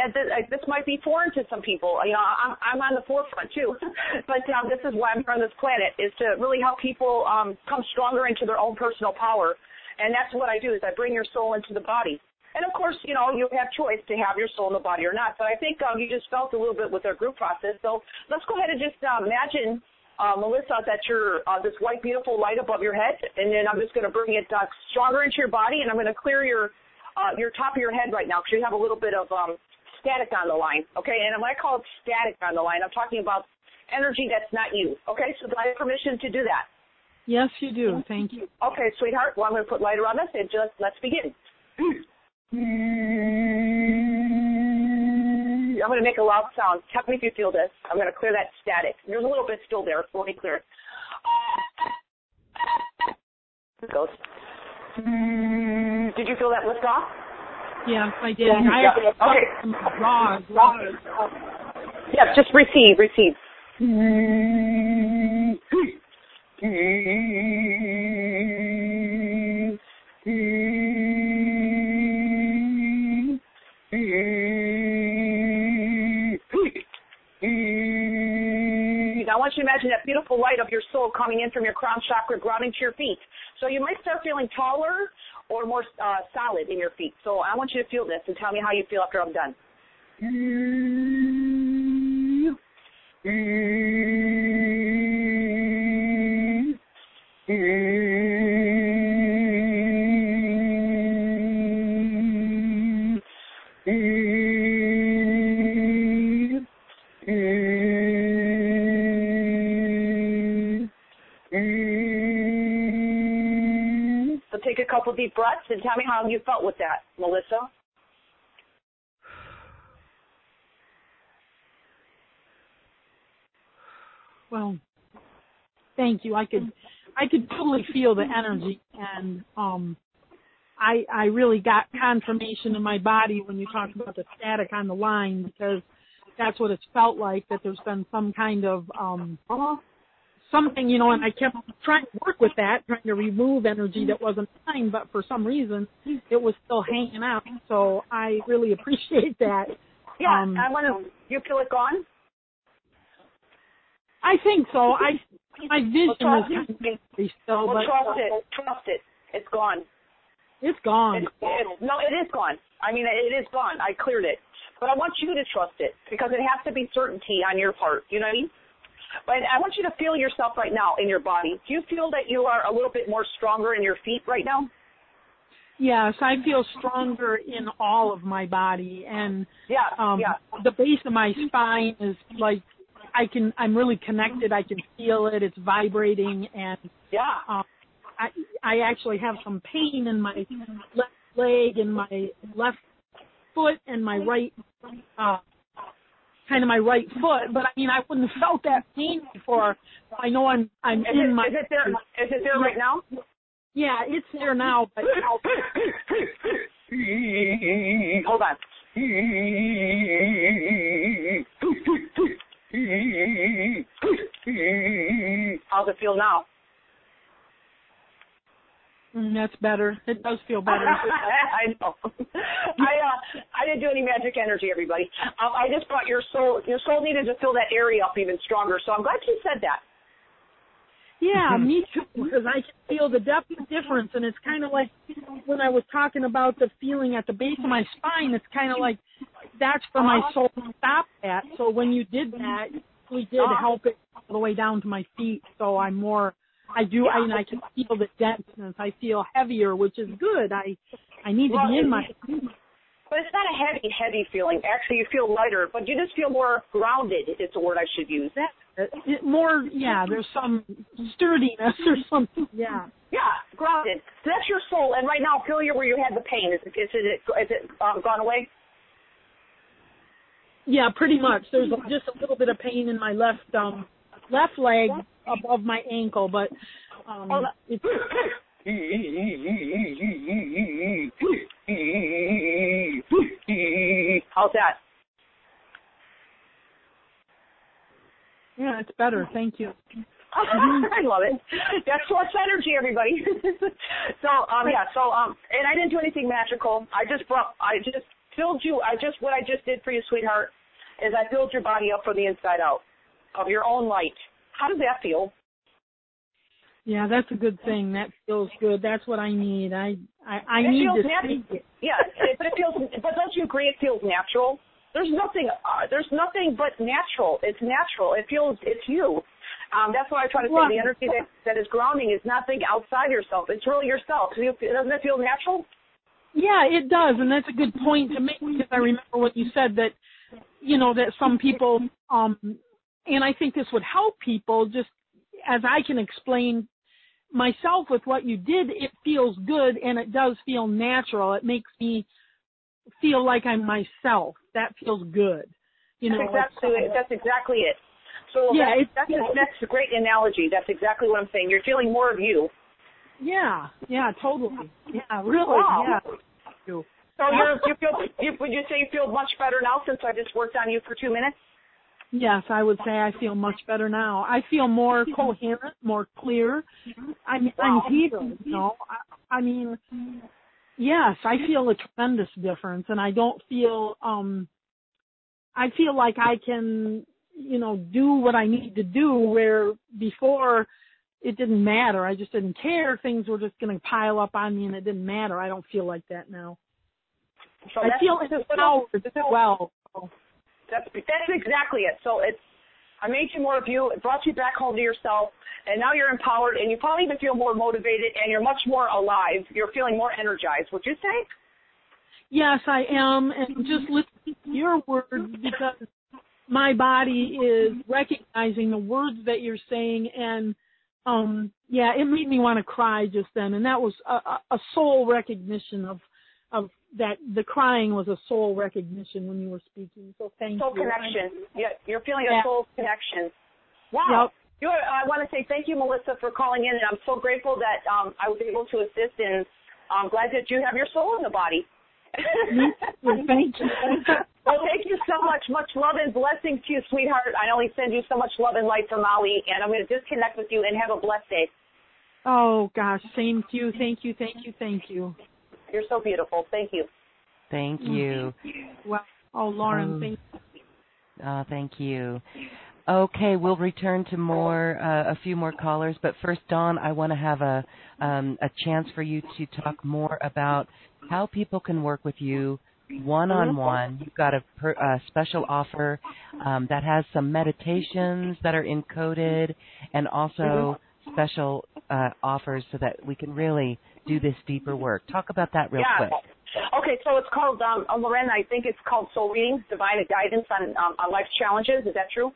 this might be foreign to some people. You know, I'm I'm on the forefront too, but um, this is why I'm here on this planet is to really help people um, come stronger into their own personal power, and that's what I do is I bring your soul into the body. And of course, you know, you have choice to have your soul in the body or not. But I think um, you just felt a little bit with our group process. So let's go ahead and just uh, imagine, uh, Melissa, that you're uh, this white, beautiful light above your head, and then I'm just going to bring it uh, stronger into your body, and I'm going to clear your uh, your top of your head right now because you have a little bit of um, static on the line. Okay, and when I call it static on the line, I'm talking about energy that's not you. Okay, so do I have permission to do that? Yes, you do. Thank you. Okay, sweetheart. Well, I'm going to put light around this and just let's begin. I'm going to make a loud sound. Tell me if you feel this. I'm going to clear that static. There's a little bit still there. Let me clear it. It goes. Mm, did you feel that lift off? Yeah, I did. I yeah. okay. Raw, raw. Yeah, just receive, receive. I you imagine that beautiful light of your soul coming in from your crown chakra, grounding to your feet. So you might start feeling taller or more uh, solid in your feet. So I want you to feel this and tell me how you feel after I'm done. Couple deep breaths and tell me how you felt with that, Melissa. Well, thank you. I could I could totally feel the energy and um I I really got confirmation in my body when you talked about the static on the line because that's what it's felt like that there's been some kind of um something, you know, and I kept trying to work with that, trying to remove energy that wasn't mine, but for some reason it was still hanging out. So I really appreciate that. Yeah, um, I want to. You feel it gone? I think so. I my vision well, is kind of still, well, but trust it. Trust it. It's gone. It's gone. It's, it's, no, it is gone. I mean, it is gone. I cleared it, but I want you to trust it because it has to be certainty on your part. You know what I mean? But I want you to feel yourself right now in your body. Do you feel that you are a little bit more stronger in your feet right now? Yes, I feel stronger in all of my body, and yeah, um, yeah. the base of my spine is like I can. I'm really connected. I can feel it. It's vibrating, and yeah. Um, I I actually have some pain in my left leg and my left foot and my right uh, kind of my right foot, but I mean I wouldn't have felt that pain before. I know I'm I'm is in it, my. Is it there? Is it there right now? Yeah, it's there now. But hold on. How's it feel now? Mm, that's better. It does feel better. I know. I uh, I didn't do any magic energy, everybody. Um, I just brought your soul. Your soul needed to fill that area up even stronger. So I'm glad you said that. Yeah, me too. Because I can feel the depth of difference, and it's kind of like when I was talking about the feeling at the base of my spine. It's kind of like that's for my soul to stop at. So when you did that, we did help it all the way down to my feet. So I'm more I do. I, and I can feel the denseness. I feel heavier, which is good. I I need to be in my. But it's not a heavy, heavy feeling. Actually, you feel lighter, but you just feel more grounded. It's a word I should use. That it, more, yeah. There's some sturdiness or something. Yeah. Yeah, grounded. So that's your soul. And right now, feel you where you had the pain. Is it is it is it um, gone away? Yeah, pretty much. There's just a little bit of pain in my left um left leg above my ankle, but um, oh, it's. How's that? Yeah, it's better. Thank you. I love it. That's source energy, everybody. so, um, yeah. So, um, and I didn't do anything magical. I just brought. I just filled you. I just what I just did for you, sweetheart, is I filled your body up from the inside out of your own light. How does that feel? Yeah, that's a good thing. That feels good. That's what I need. I I, I it need feels to natu- speak it. Yeah, but it feels. But don't you agree? It feels natural. There's nothing. Uh, there's nothing but natural. It's natural. It feels. It's you. Um, that's what I try to say. The energy that, that is grounding is nothing outside yourself. It's really yourself. Doesn't it feel natural? Yeah, it does, and that's a good point to make because I remember what you said that you know that some people um and I think this would help people just as I can explain myself with what you did, it feels good and it does feel natural. It makes me feel like I'm myself. That feels good. You know, that's exactly it. That's exactly it. So yeah, that's, that's, a, that's a great analogy. That's exactly what I'm saying. You're feeling more of you. Yeah, yeah, totally. Yeah, really. Wow. Yeah. So you're, you feel, you, would you say you feel much better now since I just worked on you for two minutes? Yes, I would say I feel much better now. I feel more coherent, more clear. I'm I'm heated, you know. I, I mean, yes, I feel a tremendous difference, and I don't feel um. I feel like I can, you know, do what I need to do. Where before, it didn't matter. I just didn't care. Things were just going to pile up on me, and it didn't matter. I don't feel like that now. So I feel empowered as well. So. That's that's exactly it. So it's I made you more of you, it brought you back home to yourself, and now you're empowered, and you probably even feel more motivated, and you're much more alive. You're feeling more energized. Would you say? Yes, I am, and just listen to your words because my body is recognizing the words that you're saying, and um, yeah, it made me want to cry just then, and that was a, a soul recognition of of that the crying was a soul recognition when you were speaking. So thank soul you. Soul connection. Yeah, you're feeling yeah. a soul connection. Wow. Yep. You, I want to say thank you, Melissa, for calling in, and I'm so grateful that um, I was able to assist, and I'm glad that you have your soul in the body. thank you. well, thank you so much. Much love and blessings to you, sweetheart. I only send you so much love and light from Maui, and I'm going to disconnect with you and have a blessed day. Oh, gosh. Same to you. Thank you. Thank you. Thank you. You're so beautiful. Thank you. Thank you. Well, oh, Loren, oh. thank you. Oh, thank you. Okay, we'll return to more uh, a few more callers, but first, Dawn, I want to have a um, a chance for you to talk more about how people can work with you one on one. You've got a, per, a special offer um, that has some meditations that are encoded, and also special uh, offers so that we can really do this deeper work. Talk about that real yeah. quick. Okay, so it's called um, uh, Loren. I think it's called Soul Readings, Divine Guidance on um, on Life's Challenges. Is that true?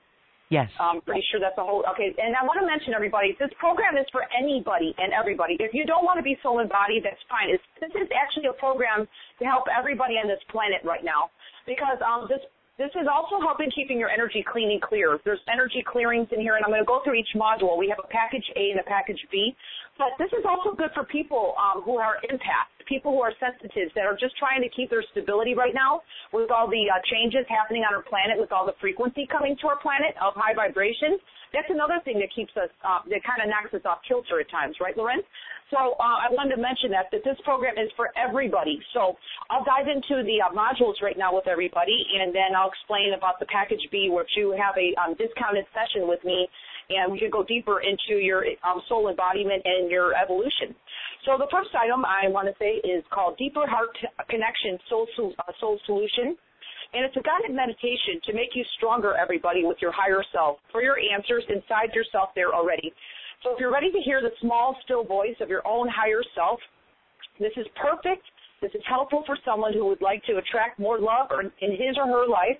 Yes. I'm pretty sure that's a whole. Okay, and I want to mention everybody. This program is for anybody and everybody. If you don't want to be soul and body, that's fine. It's, this is actually a program to help everybody on this planet right now because um, this this is also helping keeping your energy clean and clear. There's energy clearings in here, and I'm going to go through each module. We have a package A and a package B, but this is also good for people um, who are impacted, people who are sensitive, that are just trying to keep their stability right now with all the uh, changes happening on our planet, with all the frequency coming to our planet of high vibration. That's another thing that keeps us, uh, that kind of knocks us off kilter at times, right, Loren? So uh, I wanted to mention that, that this program is for everybody. So I'll dive into the uh, modules right now with everybody, and then I'll explain about the package B, which you have a um, discounted session with me, and we can go deeper into your um, soul embodiment and your evolution. So the first item I want to say is called Deeper Heart Connection Soul, uh, Soul Solution. And it's a guided meditation to make you stronger, everybody, with your higher self, for your answers inside yourself there already. So if you're ready to hear the small, still voice of your own higher self, this is perfect. This is helpful for someone who would like to attract more love in his or her life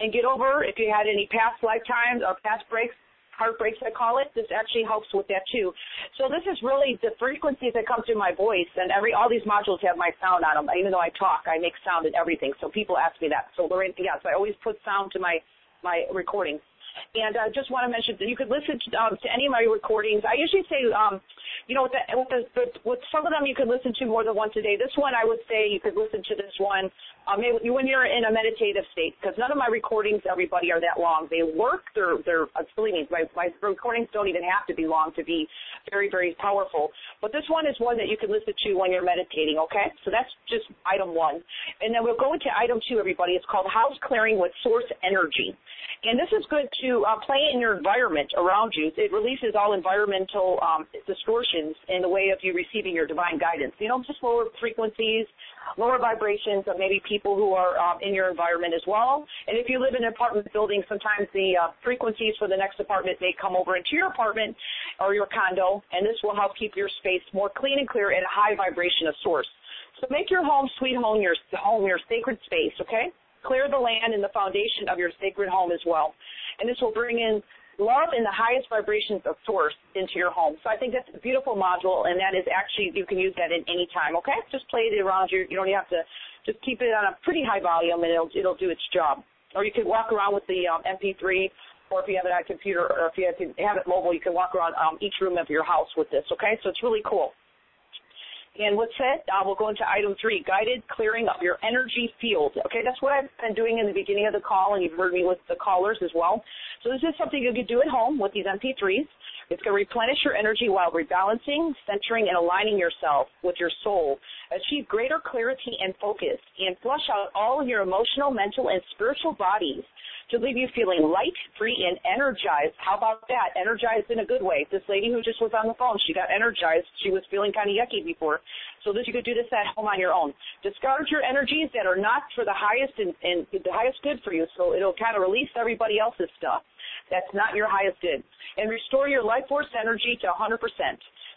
and get over if you had any past lifetimes or past breaks heartbreaks I call it. This actually helps with that too. So this is really the frequencies that come through my voice, and every all these modules have my sound on them. Even though I talk, I make sound in everything. So people ask me that. So Lorraine, yes, I always put sound to my my recordings. And I uh, just want to mention that you could listen to, um, to any of my recordings. I usually say, um, you know, with, the, with, the, with some of them you could listen to more than once a day. This one I would say you could listen to this one um, when you're in a meditative state, because none of my recordings, everybody, are that long. They work. They're they're uh, believe me, my, my recordings don't even have to be long to be very very powerful. But this one is one that you can listen to when you're meditating. Okay, so that's just item one, and then we'll go into item two. Everybody, it's called House Clearing with Source Energy, and this is good to uh, play in your environment around you. It releases all environmental um, distortions in the way of you receiving your divine guidance. You know, just lower frequencies lower vibrations of maybe people who are um, in your environment as well. And if you live in an apartment building, sometimes the uh, frequencies for the next apartment may come over into your apartment or your condo, and this will help keep your space more clean and clear at a high vibration of source. So make your home sweet home your home your sacred space, okay? Clear the land and the foundation of your sacred home as well. And this will bring in love in the highest vibrations of source into your home. So I think that's a beautiful module, and that is actually you can use that at any time. Okay, just play it around you. You don't have to just keep it on a pretty high volume, and it'll it'll do its job. Or you could walk around with the um, MP3, or if you have it on a computer, or if you have it mobile, you can walk around um, each room of your house with this. Okay, so it's really cool. And with that? Uh, we'll go into item three, guided clearing of your energy field. Okay, that's what I've been doing in the beginning of the call, and you've heard me with the callers as well. So this is something you could do at home with these MP3s. It's going to replenish your energy while rebalancing, centering, and aligning yourself with your soul. Achieve greater clarity and focus, and flush out all your emotional, mental, and spiritual bodies to leave you feeling light, free, and energized. How about that? Energized in a good way. This lady who just was on the phone, she got energized. She was feeling kind of yucky before. So this you could do this at home on your own. Discard your energies that are not for the highest and, and the highest good for you. So it'll kind of release everybody else's stuff. That's not your highest good. And restore your life force energy to 100%.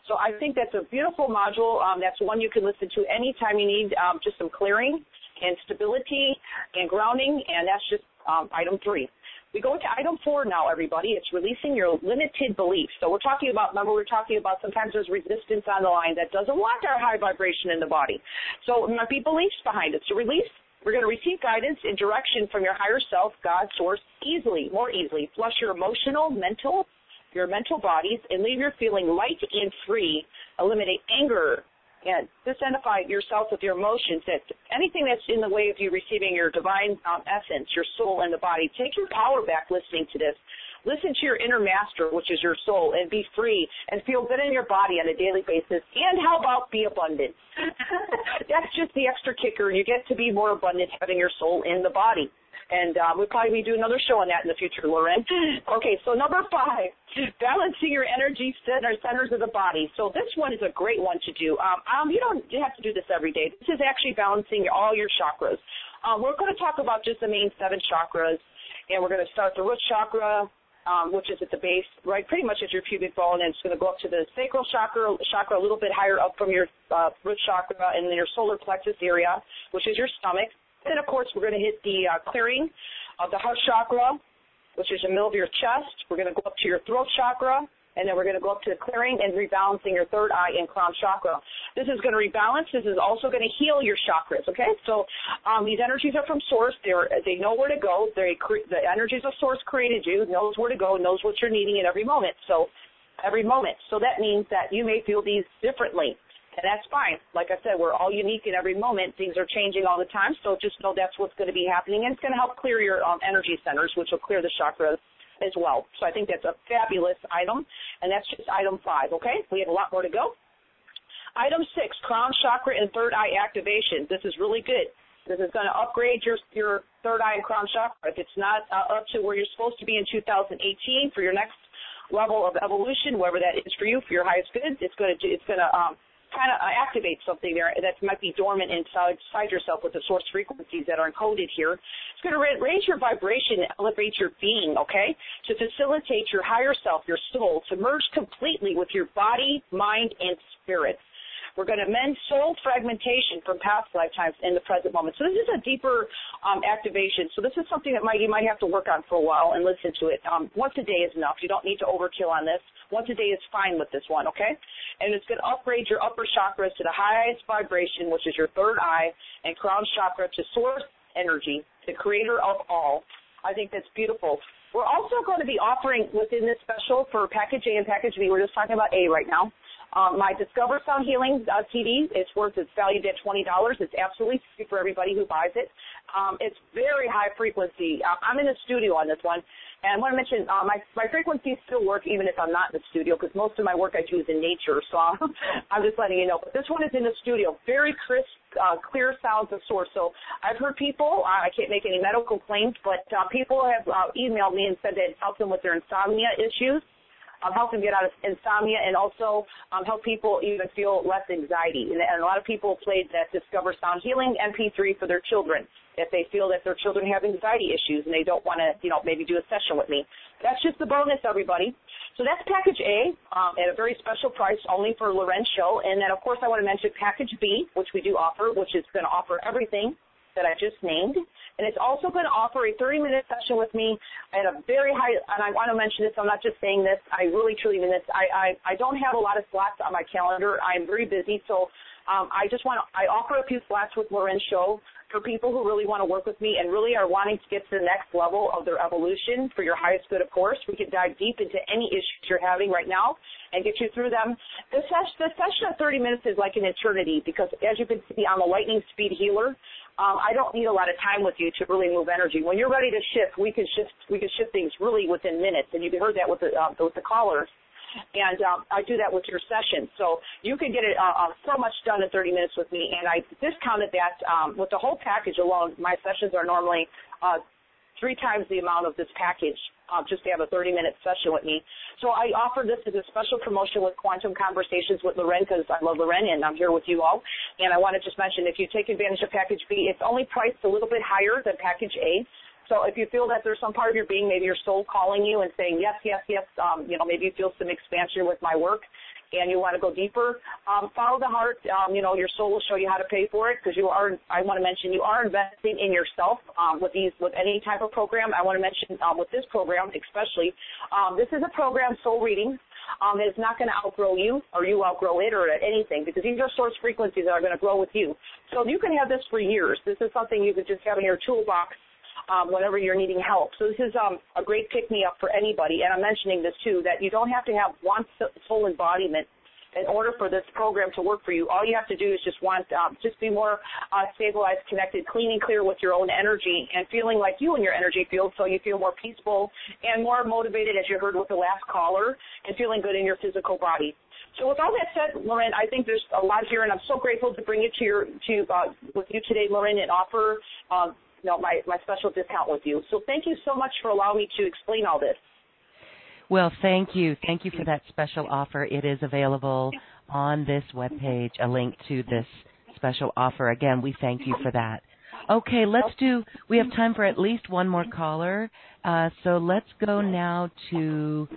So I think that's a beautiful module. Um, that's one you can listen to anytime you need um, just some clearing and stability and grounding, and that's just um, item three. We go into item four now, everybody. It's releasing your limited beliefs. So we're talking about, remember, we're talking about sometimes there's resistance on the line that doesn't want our high vibration in the body. So there might be beliefs behind it. So release, we're going to receive guidance and direction from your higher self, God, source, easily, more easily. Flush your emotional, mental, your mental bodies and leave your feeling light and free. Eliminate anger, and disidentify yourself with your emotions that anything that's in the way of you receiving your divine um, essence, your soul and the body, take your power back listening to this. Listen to your inner master, which is your soul, and be free and feel good in your body on a daily basis. And how about be abundant? that's just the extra kicker. You get to be more abundant having your soul in the body and uh, we'll probably do another show on that in the future, Loren. Okay, so number five, balancing your energy center, centers of the body. So this one is a great one to do. Um, um, you don't you have to do this every day. This is actually balancing all your chakras. Um, we're going to talk about just the main seven chakras, and we're going to start the root chakra, um, which is at the base, right, pretty much at your pubic bone, and it's going to go up to the sacral chakra, chakra a little bit higher up from your uh, root chakra, and then your solar plexus area, which is your stomach. Then, of course, we're going to hit the uh, clearing of the heart chakra, which is the middle of your chest. We're going to go up to your throat chakra, and then we're going to go up to the clearing and rebalancing your third eye and crown chakra. This is going to rebalance. This is also going to heal your chakras. Okay, so um, these energies are from source. They're they know where to go. They cre- the energies of source created you, knows where to go, knows what you're needing at every moment. So every moment. So that means that you may feel these differently. And that's fine. Like I said, we're all unique in every moment. Things are changing all the time, so just know that's what's going to be happening, and it's going to help clear your um, energy centers, which will clear the chakras as well. So I think that's a fabulous item, and that's just item five. Okay, we have a lot more to go. Item six, crown chakra and third eye activation. This is really good. This is going to upgrade your your third eye and crown chakra. If it's not uh, up to where you're supposed to be in 2018 for your next level of evolution, whatever that is for you, for your highest good, it's going to it's going to um, kind of uh, activate something there that might be dormant inside, inside yourself with the source frequencies that are encoded here. It's going to raise your vibration, elevate your being, okay, to facilitate your higher self, your soul, to merge completely with your body, mind, and spirit. We're going to mend soul fragmentation from past lifetimes in the present moment. So this is a deeper um, activation. So this is something that might, you might have to work on for a while and listen to it. Um, once a day is enough. You don't need to overkill on this. Once a day is fine with this one, okay? And it's going to upgrade your upper chakras to the highest vibration, which is your third eye, and crown chakra to source energy, the creator of all. I think that's beautiful. We're also going to be offering within this special for package A and package B. We're just talking about A right now. Um, my Discover Sound Healing uh, CD, it's worth, it's valued at $20. It's absolutely free for everybody who buys it. Um, it's very high frequency. Uh, I'm in the studio on this one. And I want to mention, uh, my, my frequencies still work even if I'm not in the studio because most of my work I do is in nature. So I'm just letting you know. But this one is in the studio. Very crisp, uh, clear sounds of source. So I've heard people, uh, I can't make any medical claims, but uh, people have uh, emailed me and said that it helped them with their insomnia issues um, help them get out of insomnia and also um, help people even feel less anxiety. And, and a lot of people played that Discover Sound Healing MP3 for their children if they feel that their children have anxiety issues and they don't want to, you know, maybe do a session with me. That's just the bonus, everybody. So that's package A um, at a very special price only for show. And then, of course, I want to mention package B, which we do offer, which is going to offer everything that I just named. And it's also going to offer a 30 minute session with me at a very high, and I want to mention this, I'm not just saying this, I really truly mean this. I, I, I don't have a lot of slots on my calendar. I'm very busy, so um, I just want to, I offer a few slots with Loren's show for people who really want to work with me and really are wanting to get to the next level of their evolution for your highest good, of course. We can dive deep into any issues you're having right now and get you through them. The session, the session of 30 minutes is like an eternity because as you can see, I'm a lightning speed healer. Um, I don't need a lot of time with you to really move energy. When you're ready to shift, we can shift, we can shift things really within minutes. And you heard that with the, uh, with the callers and um, I do that with your session. So you can get it uh, uh, so much done in 30 minutes with me, and I discounted that um, with the whole package alone. My sessions are normally uh, three times the amount of this package uh, just to have a 30 minute session with me. So I offer this as a special promotion with Quantum Conversations with Loren because I love Loren and I'm here with you all. And I want to just mention if you take advantage of package B, it's only priced a little bit higher than package A. So if you feel that there's some part of your being, maybe your soul calling you and saying yes, yes, yes, um, you know, maybe you feel some expansion with my work and you want to go deeper, um, follow the heart. Um, you know, your soul will show you how to pay for it because you are. I want to mention you are investing in yourself um, with these with any type of program. I want to mention um, with this program especially. Um, this is a program, soul reading. Um, it's not going to outgrow you or you outgrow it or anything because these are source frequencies that are going to grow with you. So you can have this for years. This is something you could just have in your toolbox um, whenever you're needing help. So this is um, a great pick me up for anybody. And I'm mentioning this too that you don't have to have one full embodiment in order for this program to work for you, all you have to do is just want um, just be more uh, stabilized, connected, clean and clear with your own energy, and feeling like you in your energy field, so you feel more peaceful and more motivated, as you heard with the last caller, and feeling good in your physical body. So with all that said, Loren, I think there's a lot here, and I'm so grateful to bring it to your to uh, with you today, Loren, and offer. Uh, you know, my, my special discount with you. So thank you so much for allowing me to explain all this. Well, thank you. Thank you for that special offer. It is available on this webpage, a link to this special offer. Again, we thank you for that. Okay, let's do, we have time for at least one more caller. Uh, so let's go now to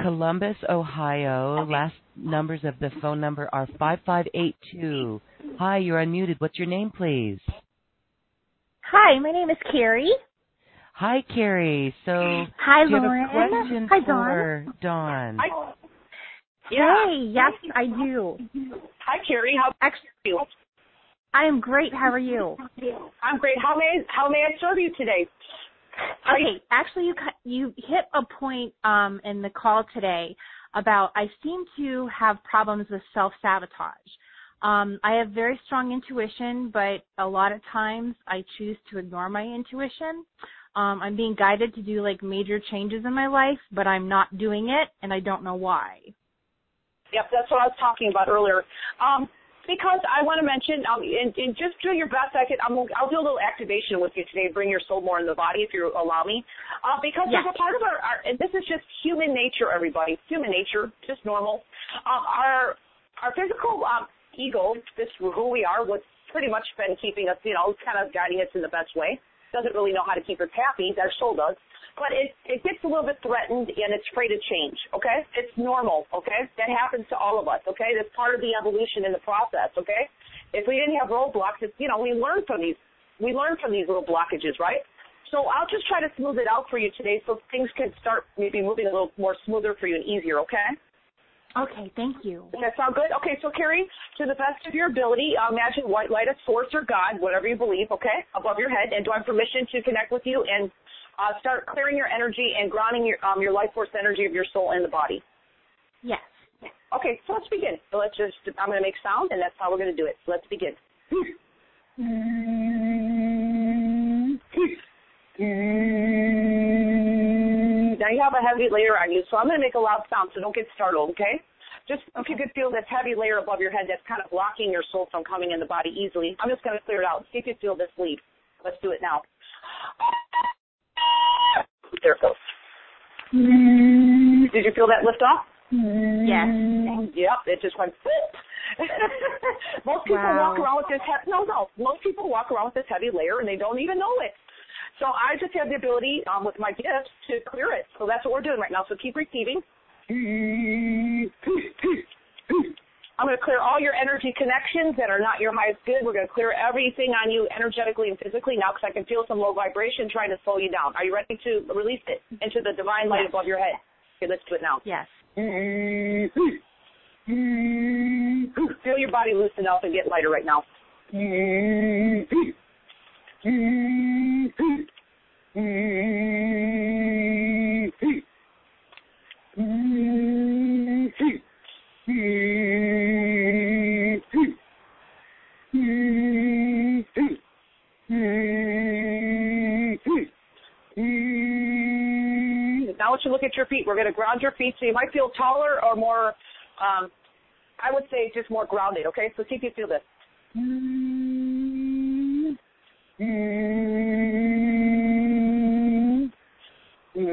Columbus, Ohio. Last numbers of the phone number are 5582. Hi, you're unmuted. What's your name, please? Hi, my name is Carrie. Hi, Carrie. So, hi, do you Loren. have a question hi, for Dawn? Hi. Yeah. Hey, yes, I do. Hi, Carrie. How are you? I am great. How are you? I'm great. How may how may I serve you today? Okay, actually, you you hit a point um, in the call today about I seem to have problems with self sabotage. Um, I have very strong intuition, but a lot of times I choose to ignore my intuition. Um, I'm being guided to do like major changes in my life, but I'm not doing it, and I don't know why. Yep, that's what I was talking about earlier. Um, because I want to mention, um, and, and just do your best. I can, I'm, I'll do a little activation with you today. Bring your soul more in the body, if you allow me. Uh, because yes. there's a part of our, our, and this is just human nature, everybody. Human nature, just normal. Um, our, our physical um, ego, this who we are, what's pretty much been keeping us, you know, kind of guiding us in the best way. Doesn't really know how to keep us happy. Our soul does but it it gets a little bit threatened and it's afraid of change. Okay, it's normal. Okay, that happens to all of us. Okay, that's part of the evolution in the process. Okay, if we didn't have roadblocks, it's you know we learn from these we learn from these little blockages, right? So I'll just try to smooth it out for you today, so things can start maybe moving a little more smoother for you and easier. Okay. Okay, thank you. Does that sound good? Okay, so Carrie, to the best of your ability, uh, imagine white light of source or God, whatever you believe, okay, above your head, and do I have permission to connect with you and uh, start clearing your energy and grounding your um, your life force energy of your soul and the body. Yes. Okay, so let's begin. So let's just I'm going to make sound, and that's how we're going to do it. So let's begin. Now you have a heavy layer on you, so I'm going to make a loud sound, so don't get startled, okay? Just if you could feel this heavy layer above your head that's kind of blocking your soul from coming in the body easily. I'm just going to clear it out. See if you feel this leave. Let's do it now. There it goes. Did you feel that lift off? Yes. Yep, it just went. Most people Wow. walk around with this he- no, no. Most people walk around with this heavy layer and they don't even know it. So I just have the ability um, with my gifts to clear it. So that's what we're doing right now. So keep receiving. I'm going to clear all your energy connections that are not your highest good. We're going to clear everything on you energetically and physically now because I can feel some low vibration trying to slow you down. Are you ready to release it into the divine light Yes. above your head? Okay, let's do it now. Yes. Feel your body loosen up and get lighter right now. Now, once you look at your feet, we're going to ground your feet so you might feel taller or more, um, I would say just more grounded, okay? So see if you feel this. Okay,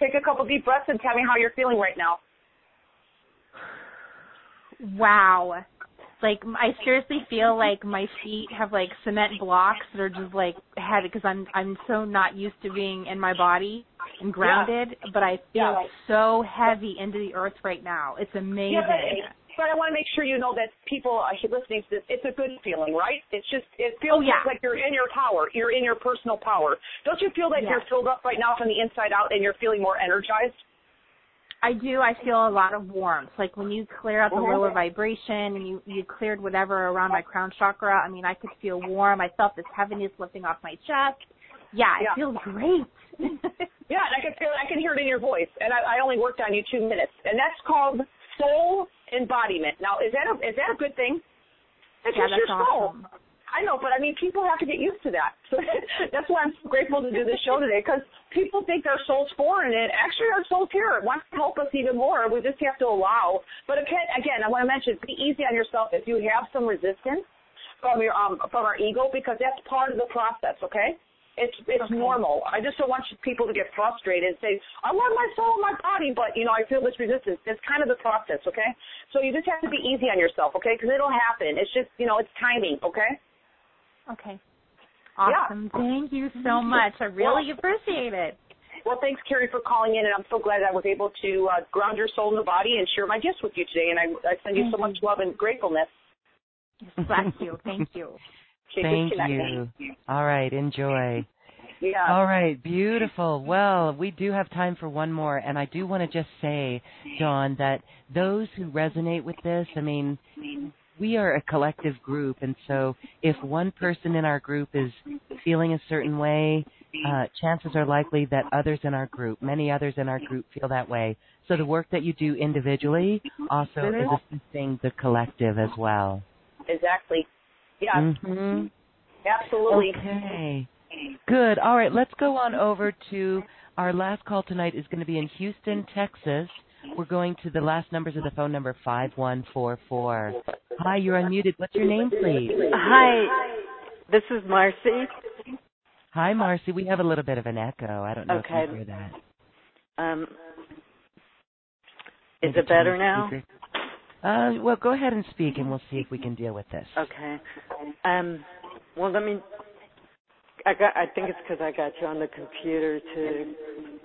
take a couple deep breaths and tell me how you're feeling right now. Wow. Like I seriously feel like my feet have like cement blocks that are just like heavy because I'm I'm so not used to being in my body and grounded, but I feel Yeah. so heavy into the earth right now. It's amazing. Yeah, but, I want to make sure you know that people listening to this, it's a good feeling, right? It's just, it feels Oh, yeah. like you're in your power. You're in your personal power. Don't you feel that Yes. you're filled up right now from the inside out and you're feeling more energized? I do. I feel a lot of warmth. Like when you clear out the Mhm. lower vibration and you you cleared whatever around my crown chakra. I mean, I could feel warm. I felt this heaviness lifting off my chest. Yeah, it Yeah. feels great. Yeah, and I can feel, I can hear it in your voice. And I, I only worked on you two minutes, and that's called soul embodiment. Now, is that a is that a good thing? It's yeah, just that's your soul. awesome. I know, but I mean, people have to get used to that. So that's why I'm so grateful to do this show today because people think their soul's foreign, and actually our soul's here. It wants to help us even more. We just have to allow. But again, again, I want to mention, be easy on yourself if you have some resistance from your um from our ego because that's part of the process. Okay. It's it's Okay. normal. I just don't want people to get frustrated and say, I love my soul and my body, but you know I feel this resistance. It's kind of the process, okay? So you just have to be easy on yourself, okay? Because it'll happen. It's just you know it's timing, okay? Okay. Awesome. Thank you so much. I really appreciate it. Well, thanks, Carrie, for calling in, and I'm so glad I was able to uh, ground your soul in the body and share my gifts with you today. And I, I send you so Thank much love and gratefulness. Bless you. Thank you. Okay, Thank you. All right, enjoy. Yeah. All right, beautiful. Well, we do have time for one more, and I do want to just say, Dawn, that those who resonate with this, I mean, we are a collective group, and so if one person in our group is feeling a certain way, uh, chances are likely that others in our group, many others in our group, feel that way. So the work that you do individually also is assisting the collective as well. Exactly. Yeah, hmm absolutely. Okay. Good. All right, let's go on over to our last call tonight is going to be in Houston, Texas. We're going to the last numbers of the phone number 5144. Hi, you're unmuted. What's your name, please? Hi, this is Marcy. Hi, Marcy. We have a little bit of an echo. I don't know Okay. if you hear that. Um, is Maybe it better now? Uh, well, go ahead and speak, and we'll see if we can deal with this. Okay. Um, well, let me. I got. I think it's because I got you on the computer too.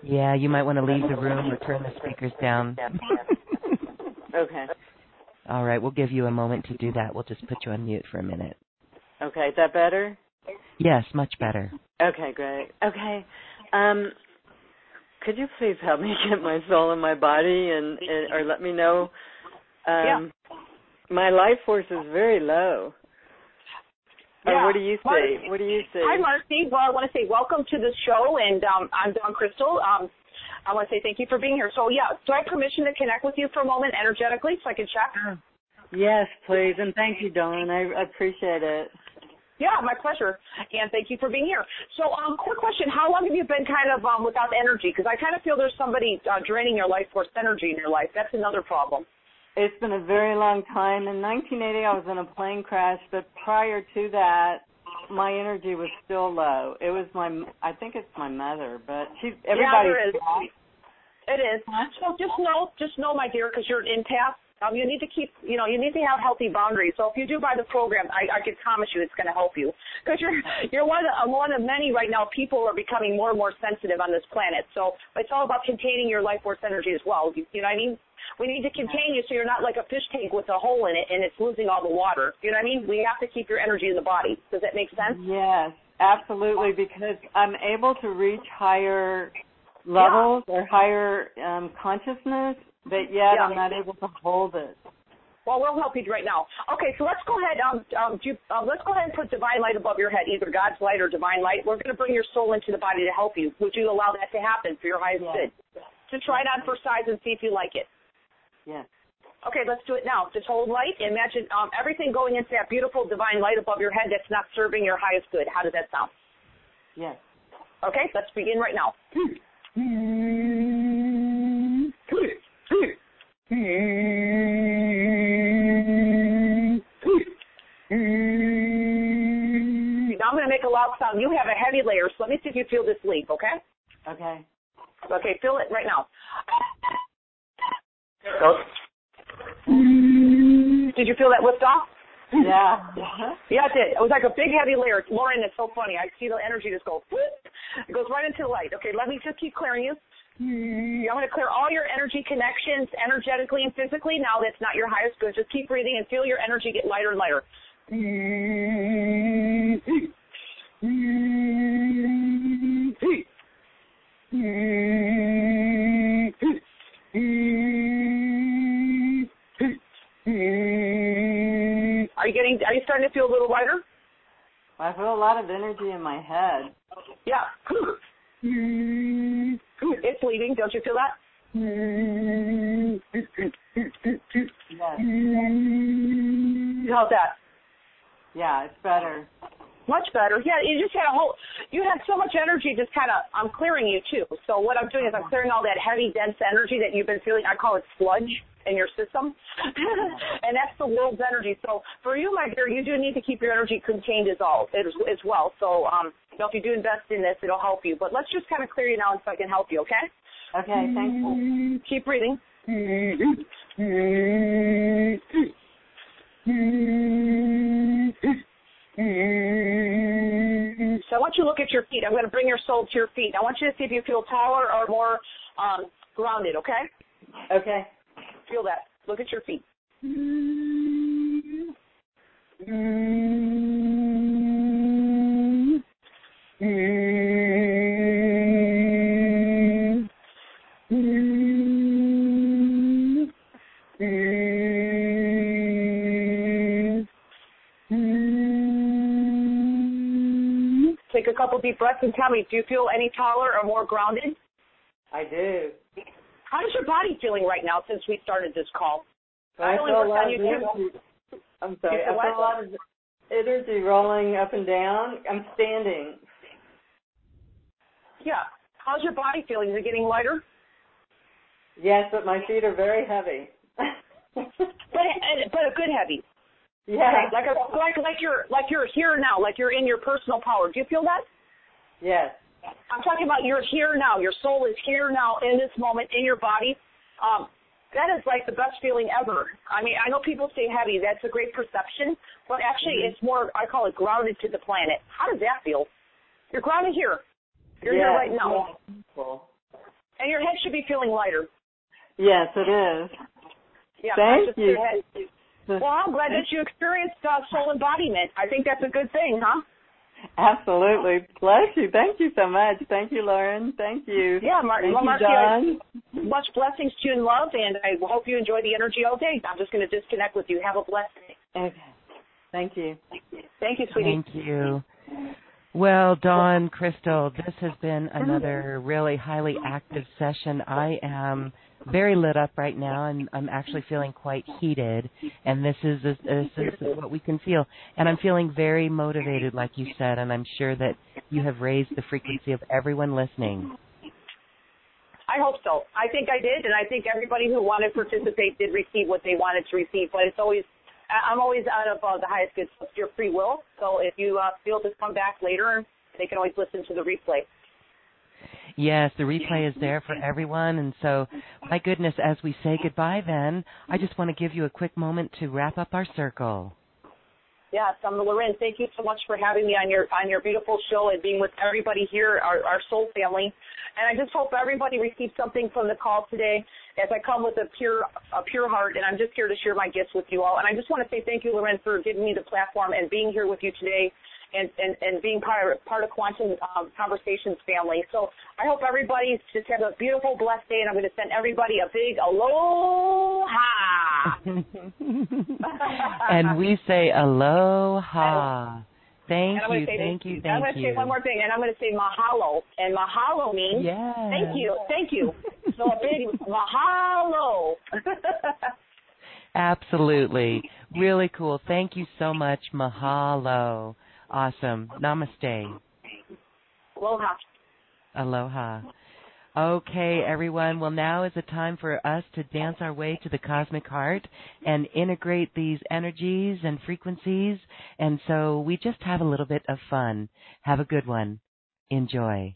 Yeah, you might want to leave the room or turn the speakers down. Okay. All right, we'll give you a moment to do that. We'll just put you on mute for a minute. Okay. Is that better? Yes, much better. Okay, great. Okay. Um, could you please help me get my soul in my body and, and or let me know? Um, My life force is very low. Or Yeah. what do you Marcy- say? What do you say? Hi, Marcy. Well, I want to say welcome to the show, and um, I'm Dawn Crystal. Um, I want to say thank you for being here. So, yeah, do I have permission to connect with you for a moment energetically so I can check? Yes, please, and thank you, Dawn. I appreciate it. Yeah, my pleasure. And thank you for being here. So, um, quick question: How long have you been kind of um, without energy? Because I kind of feel there's somebody uh, draining your life force energy in your life. That's another problem. It's been a very long time. In 1980, I was in a plane crash, but prior to that, my energy was still low. It was my, I think it's my mother, but she's everybody. yeah, there is. It is. So just know, just know, my dear, because you're an empath. Um, you need to keep, you know, you need to have healthy boundaries. So if you do buy the program, I, I can promise you it's going to help you because you're you're one of the, one of many right now. People are becoming more and more sensitive on this planet. So it's all about containing your life force energy as well. You, you know what I mean? We need to contain you so you're not like a fish tank with a hole in it and it's losing all the water. You know what I mean? We have to keep your energy in the body. Does that make sense? Yes, absolutely, because I'm able to reach higher levels or higher um, consciousness, but yet Yeah. I'm not able to hold it. Well, we'll help you right now. Okay, so let's go ahead. Um, um, do you, um, let's go ahead and put divine light above your head, either God's light or divine light. We're going to bring your soul into the body to help you. Would you allow that to happen for your highest good? To try it on for size and see if you like it. Yes. Okay, let's do it now. Just hold light. Imagine um, everything going into that beautiful divine light above your head that's not serving your highest good. How does that sound? Yes. Okay, let's begin right now. Now I'm going to make a loud sound. You have a heavy layer, so let me see if you feel this leap, okay? Okay. Okay, feel it right now. Oh. Did you feel that lift off? Yeah. Yeah, it did. It was like a big heavy layer. Loren, it's so funny. I see the energy just go. whoop. It goes right into the light. Okay, let me just keep clearing you. I'm going to clear all your energy connections, energetically and physically. Now that's not your highest good. Just keep breathing and feel your energy get lighter and lighter. Are you getting? Are you starting to feel a little lighter? I feel a lot of energy in my head. Yeah. It's leaving. Don't you feel that? Yes. How's that? Yeah, it's better. Much better. Yeah, you just had a whole. You had so much energy. Just kind of. I'm clearing you too. So what I'm doing is I'm clearing all that heavy, dense energy that you've been feeling. I call it sludge in your system, and that's the world's energy. So for you, my dear, you do need to keep your energy contained as all as, as well. So um, you know, if you do invest in this, it'll help you. But let's just kind of clear you now, so I can help you. Okay? Okay, thank you. Keep breathing. Mm-hmm. So I want you to look at your feet. I'm going to bring your soul to your feet. I want you to see if you feel taller or more um, grounded, okay? Okay. Feel that. Look at your feet. Mm-hmm. Mm-hmm. Take a couple deep breaths and tell me, do you feel any taller or more grounded? I do. How's your body feeling right now since we started this call? I, I feel a lot of energy. I'm sorry. I feel a lot of energy rolling up and down. I'm standing. Yeah. How's your body feeling? Is it getting lighter? Yes, but my feet are very heavy. but but a good heavy. Yeah. Like a, like like you're like you're here now, like you're in your personal power. Do you feel that? Yes. I'm talking about you're here now. Your soul is here now in this moment in your body. Um, that is like the best feeling ever. I mean, I know people say heavy. That's a great perception, but actually, mm-hmm. it's more. I call it grounded to the planet. How does that feel? You're grounded here. You're yes. here right now. Cool. And your head should be feeling lighter. Yes, it is. Yeah, Thank you. Well, I'm glad that you experienced uh, soul embodiment. I think that's a good thing, huh? Absolutely. Bless you. Thank you so much. Thank you, Loren. Thank you. Yeah, Mar- Thank well, you, Marcia, much blessings to you and love, and I hope you enjoy the energy all day. I'm just going to disconnect with you. Have a blessed day. Okay. Thank you. Thank you, sweetie. Thank you. Well, Dawn, Crystal, this has been another really highly active session. I am very lit up right now, and I'm actually feeling quite heated. And this is this, is what we can feel. And I'm feeling very motivated, like you said. And I'm sure that you have raised the frequency of everyone listening. I hope so. I think I did, and I think everybody who wanted to participate did receive what they wanted to receive. But it's always, I'm always out of uh, the highest good your free will. So if you uh, feel to come back later, they can always listen to the replay. Yes, the replay is there for everyone. And so, my goodness, as we say goodbye, then, I just want to give you a quick moment to wrap up our circle. Yes, I'm Loren. Thank you so much for having me on your on your beautiful show and being with everybody here, our, our soul family. And I just hope everybody receives something from the call today as I come with a pure a pure heart and I'm just here to share my gifts with you all. And I just want to say thank you, Loren, for giving me the platform and being here with you today and, and, and being part of, part of Quantum um, Conversations family. So I hope everybody just has a beautiful, blessed day, and I'm going to send everybody a big aloha. and we say aloha. Thank you, say, thank you, thank you. I'm going to say one more thing, and I'm going to say mahalo. And mahalo means yes. thank you, thank you. So a big mahalo. Absolutely. Really cool. Thank you so much. Mahalo. Awesome. Namaste. Aloha. Aloha. Okay, everyone. Well, now is the time for us to dance our way to the cosmic heart and integrate these energies and frequencies. And so we just have a little bit of fun. Have a good one. Enjoy.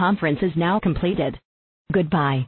Conference is now completed. Goodbye.